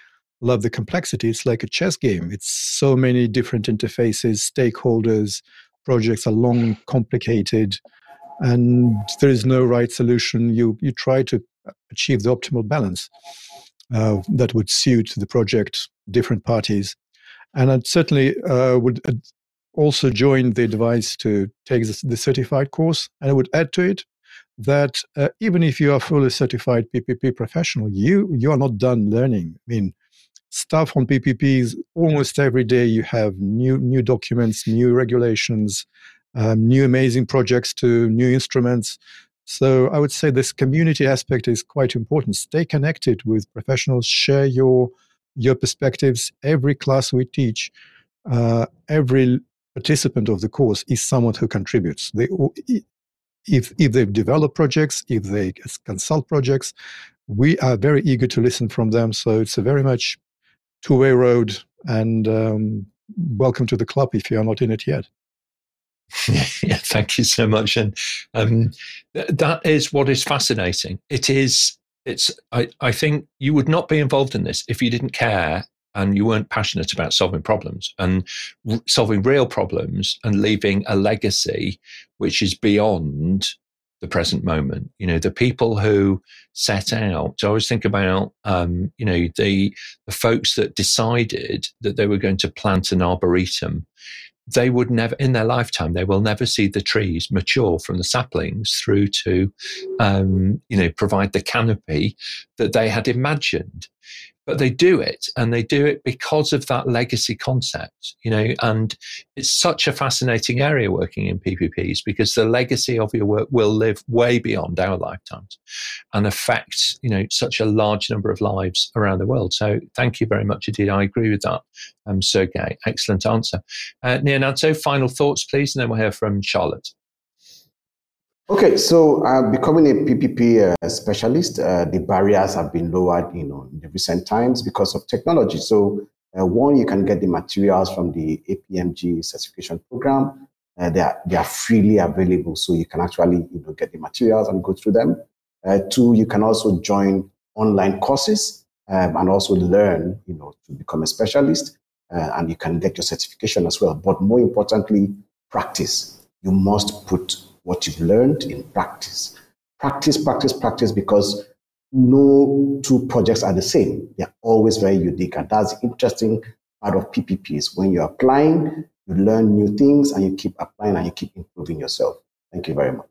Speaker 3: love the complexity. It's like a chess game. It's so many different interfaces, stakeholders, projects are long, complicated, and there is no right solution. You you try to achieve the optimal balance uh, that would suit the project, different parties, and I certainly uh, would also join the advice to take the, the certified course, and I would add to it that uh, even if you are fully certified PPP professional, you you are not done learning. I mean, stuff on PPPs almost every day. You have new new documents, new regulations, um, new amazing projects to new instruments. So I would say this community aspect is quite important. Stay connected with professionals. Share your your perspectives. Every class we teach, uh, every participant of the course is someone who contributes. They, if if they've developed projects, if they consult projects, we are very eager to listen from them. So it's a very much two way road, and um, welcome to the club if you are not in it yet.
Speaker 1: yeah, thank you so much, and um, th- that is what is fascinating. It is. It's. I, I think you would not be involved in this if you didn't care and you weren't passionate about solving problems and r- solving real problems and leaving a legacy which is beyond the present moment. You know, the people who set out. So I always think about, um, you know, the the folks that decided that they were going to plant an arboretum. They would never, in their lifetime, they will never see the trees mature from the saplings through to, um, you know, provide the canopy that they had imagined but they do it and they do it because of that legacy concept you know and it's such a fascinating area working in ppps because the legacy of your work will live way beyond our lifetimes and affect you know such a large number of lives around the world. So thank you very much indeed. I agree with that um, Sergei. Excellent answer. Uh, Nyananso, final thoughts please and then we'll hear from charlotte
Speaker 2: Okay, so uh, becoming a PPP uh, specialist, uh, the barriers have been lowered, you know, in the recent times because of technology. So, uh, one, you can get the materials from the APMG certification program. Uh, they are they are freely available, so you can actually you know get the materials and go through them. Uh, two, you can also join online courses um, and also learn, you know, to become a specialist, and you can get your certification as well. But more importantly, practice. You must put what you've learned in practice. Practice, practice, practice, because no two projects are the same. They're always very unique. And that's the interesting part of PPPs. When you're applying, you learn new things and you keep applying and you keep improving yourself. Thank you very much.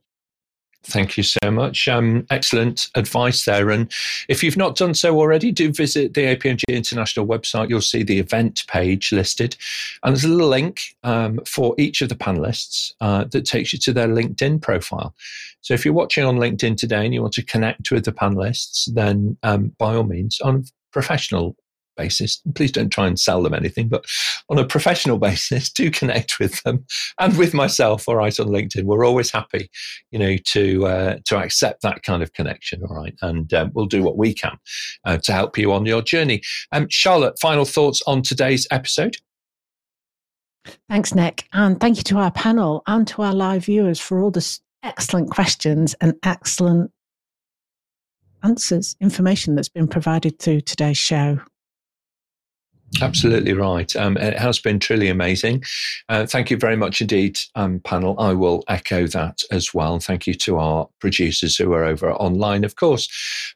Speaker 1: Thank you so much. Um, excellent advice there. And if you've not done so already, do visit the APMG International website. You'll see the event page listed. And there's a little link um, for each of the panelists uh, that takes you to their LinkedIn profile. So if you're watching on LinkedIn today and you want to connect with the panelists, then um, by all means, on professional basis. Please don't try and sell them anything, but on a professional basis, do connect with them and with myself. All right, on LinkedIn, we're always happy, you know, to uh, to accept that kind of connection. All right, and um, we'll do what we can uh, to help you on your journey. Um, Charlotte, final thoughts on today's episode.
Speaker 5: Thanks, Nick, and thank you to our panel and to our live viewers for all the excellent questions and excellent answers, information that's been provided through today's show.
Speaker 1: Absolutely right. Um, it has been truly amazing. Uh, thank you very much indeed, um, panel. I will echo that as well. Thank you to our producers who are over online, of course.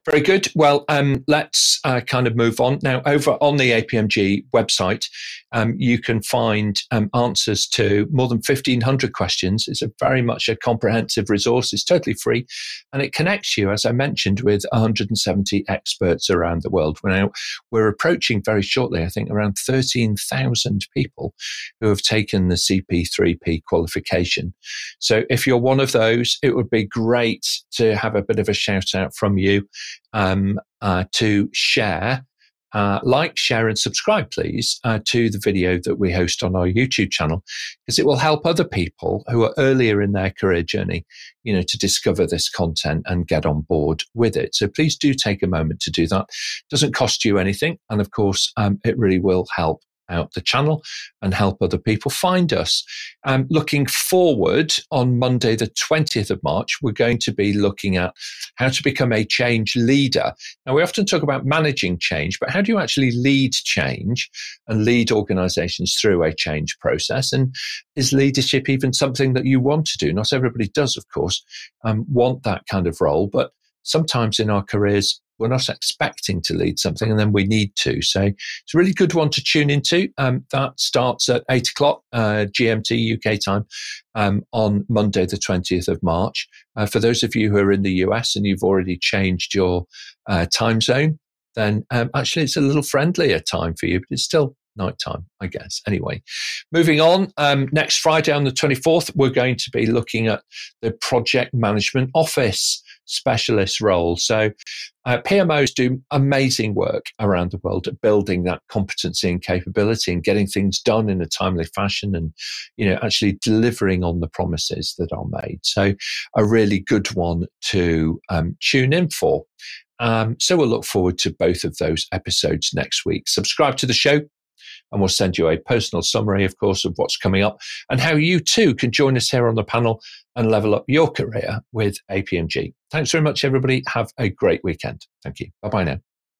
Speaker 1: Very good. Well, um, let's uh, kind of move on. Now, over on the APMG website, um, you can find um, answers to more than 1,500 questions. It's a very much a comprehensive resource. It's totally free and it connects you, as I mentioned, with 170 experts around the world. We're now we're approaching very shortly, I think around 13,000 people who have taken the CP3P qualification. So if you're one of those, it would be great to have a bit of a shout out from you um, uh, to share uh, like, share, and subscribe, please, uh, to the video that we host on our YouTube channel, because it will help other people who are earlier in their career journey, you know, to discover this content and get on board with it. So please do take a moment to do that. It doesn't cost you anything, and of course, um, it really will help out the channel and help other people find us. Um, looking forward on Monday, the 20th of March, we're going to be looking at how to become a change leader. Now, we often talk about managing change, but how do you actually lead change and lead organizations through a change process? And is leadership even something that you want to do? Not everybody does, of course, um, want that kind of role, but sometimes in our careers, we're not expecting to lead something and then we need to. So it's a really good one to tune into. Um, that starts at eight o'clock uh, GMT UK time um, on Monday, the 20th of March. Uh, for those of you who are in the US and you've already changed your uh, time zone, then um, actually it's a little friendlier time for you, but it's still nighttime, I guess. Anyway, moving on. Um, next Friday on the 24th, we're going to be looking at the project management office specialist role. So uh, PMOs do amazing work around the world at building that competency and capability and getting things done in a timely fashion and, you know, actually delivering on the promises that are made. So a really good one to um, tune in for. Um, so we'll look forward to both of those episodes next week. Subscribe to the show and we'll send you a personal summary, of course, of what's coming up and how you too can join us here on the panel and level up your career with APMG. Thanks very much, everybody. Have a great weekend. Thank you. Bye bye now.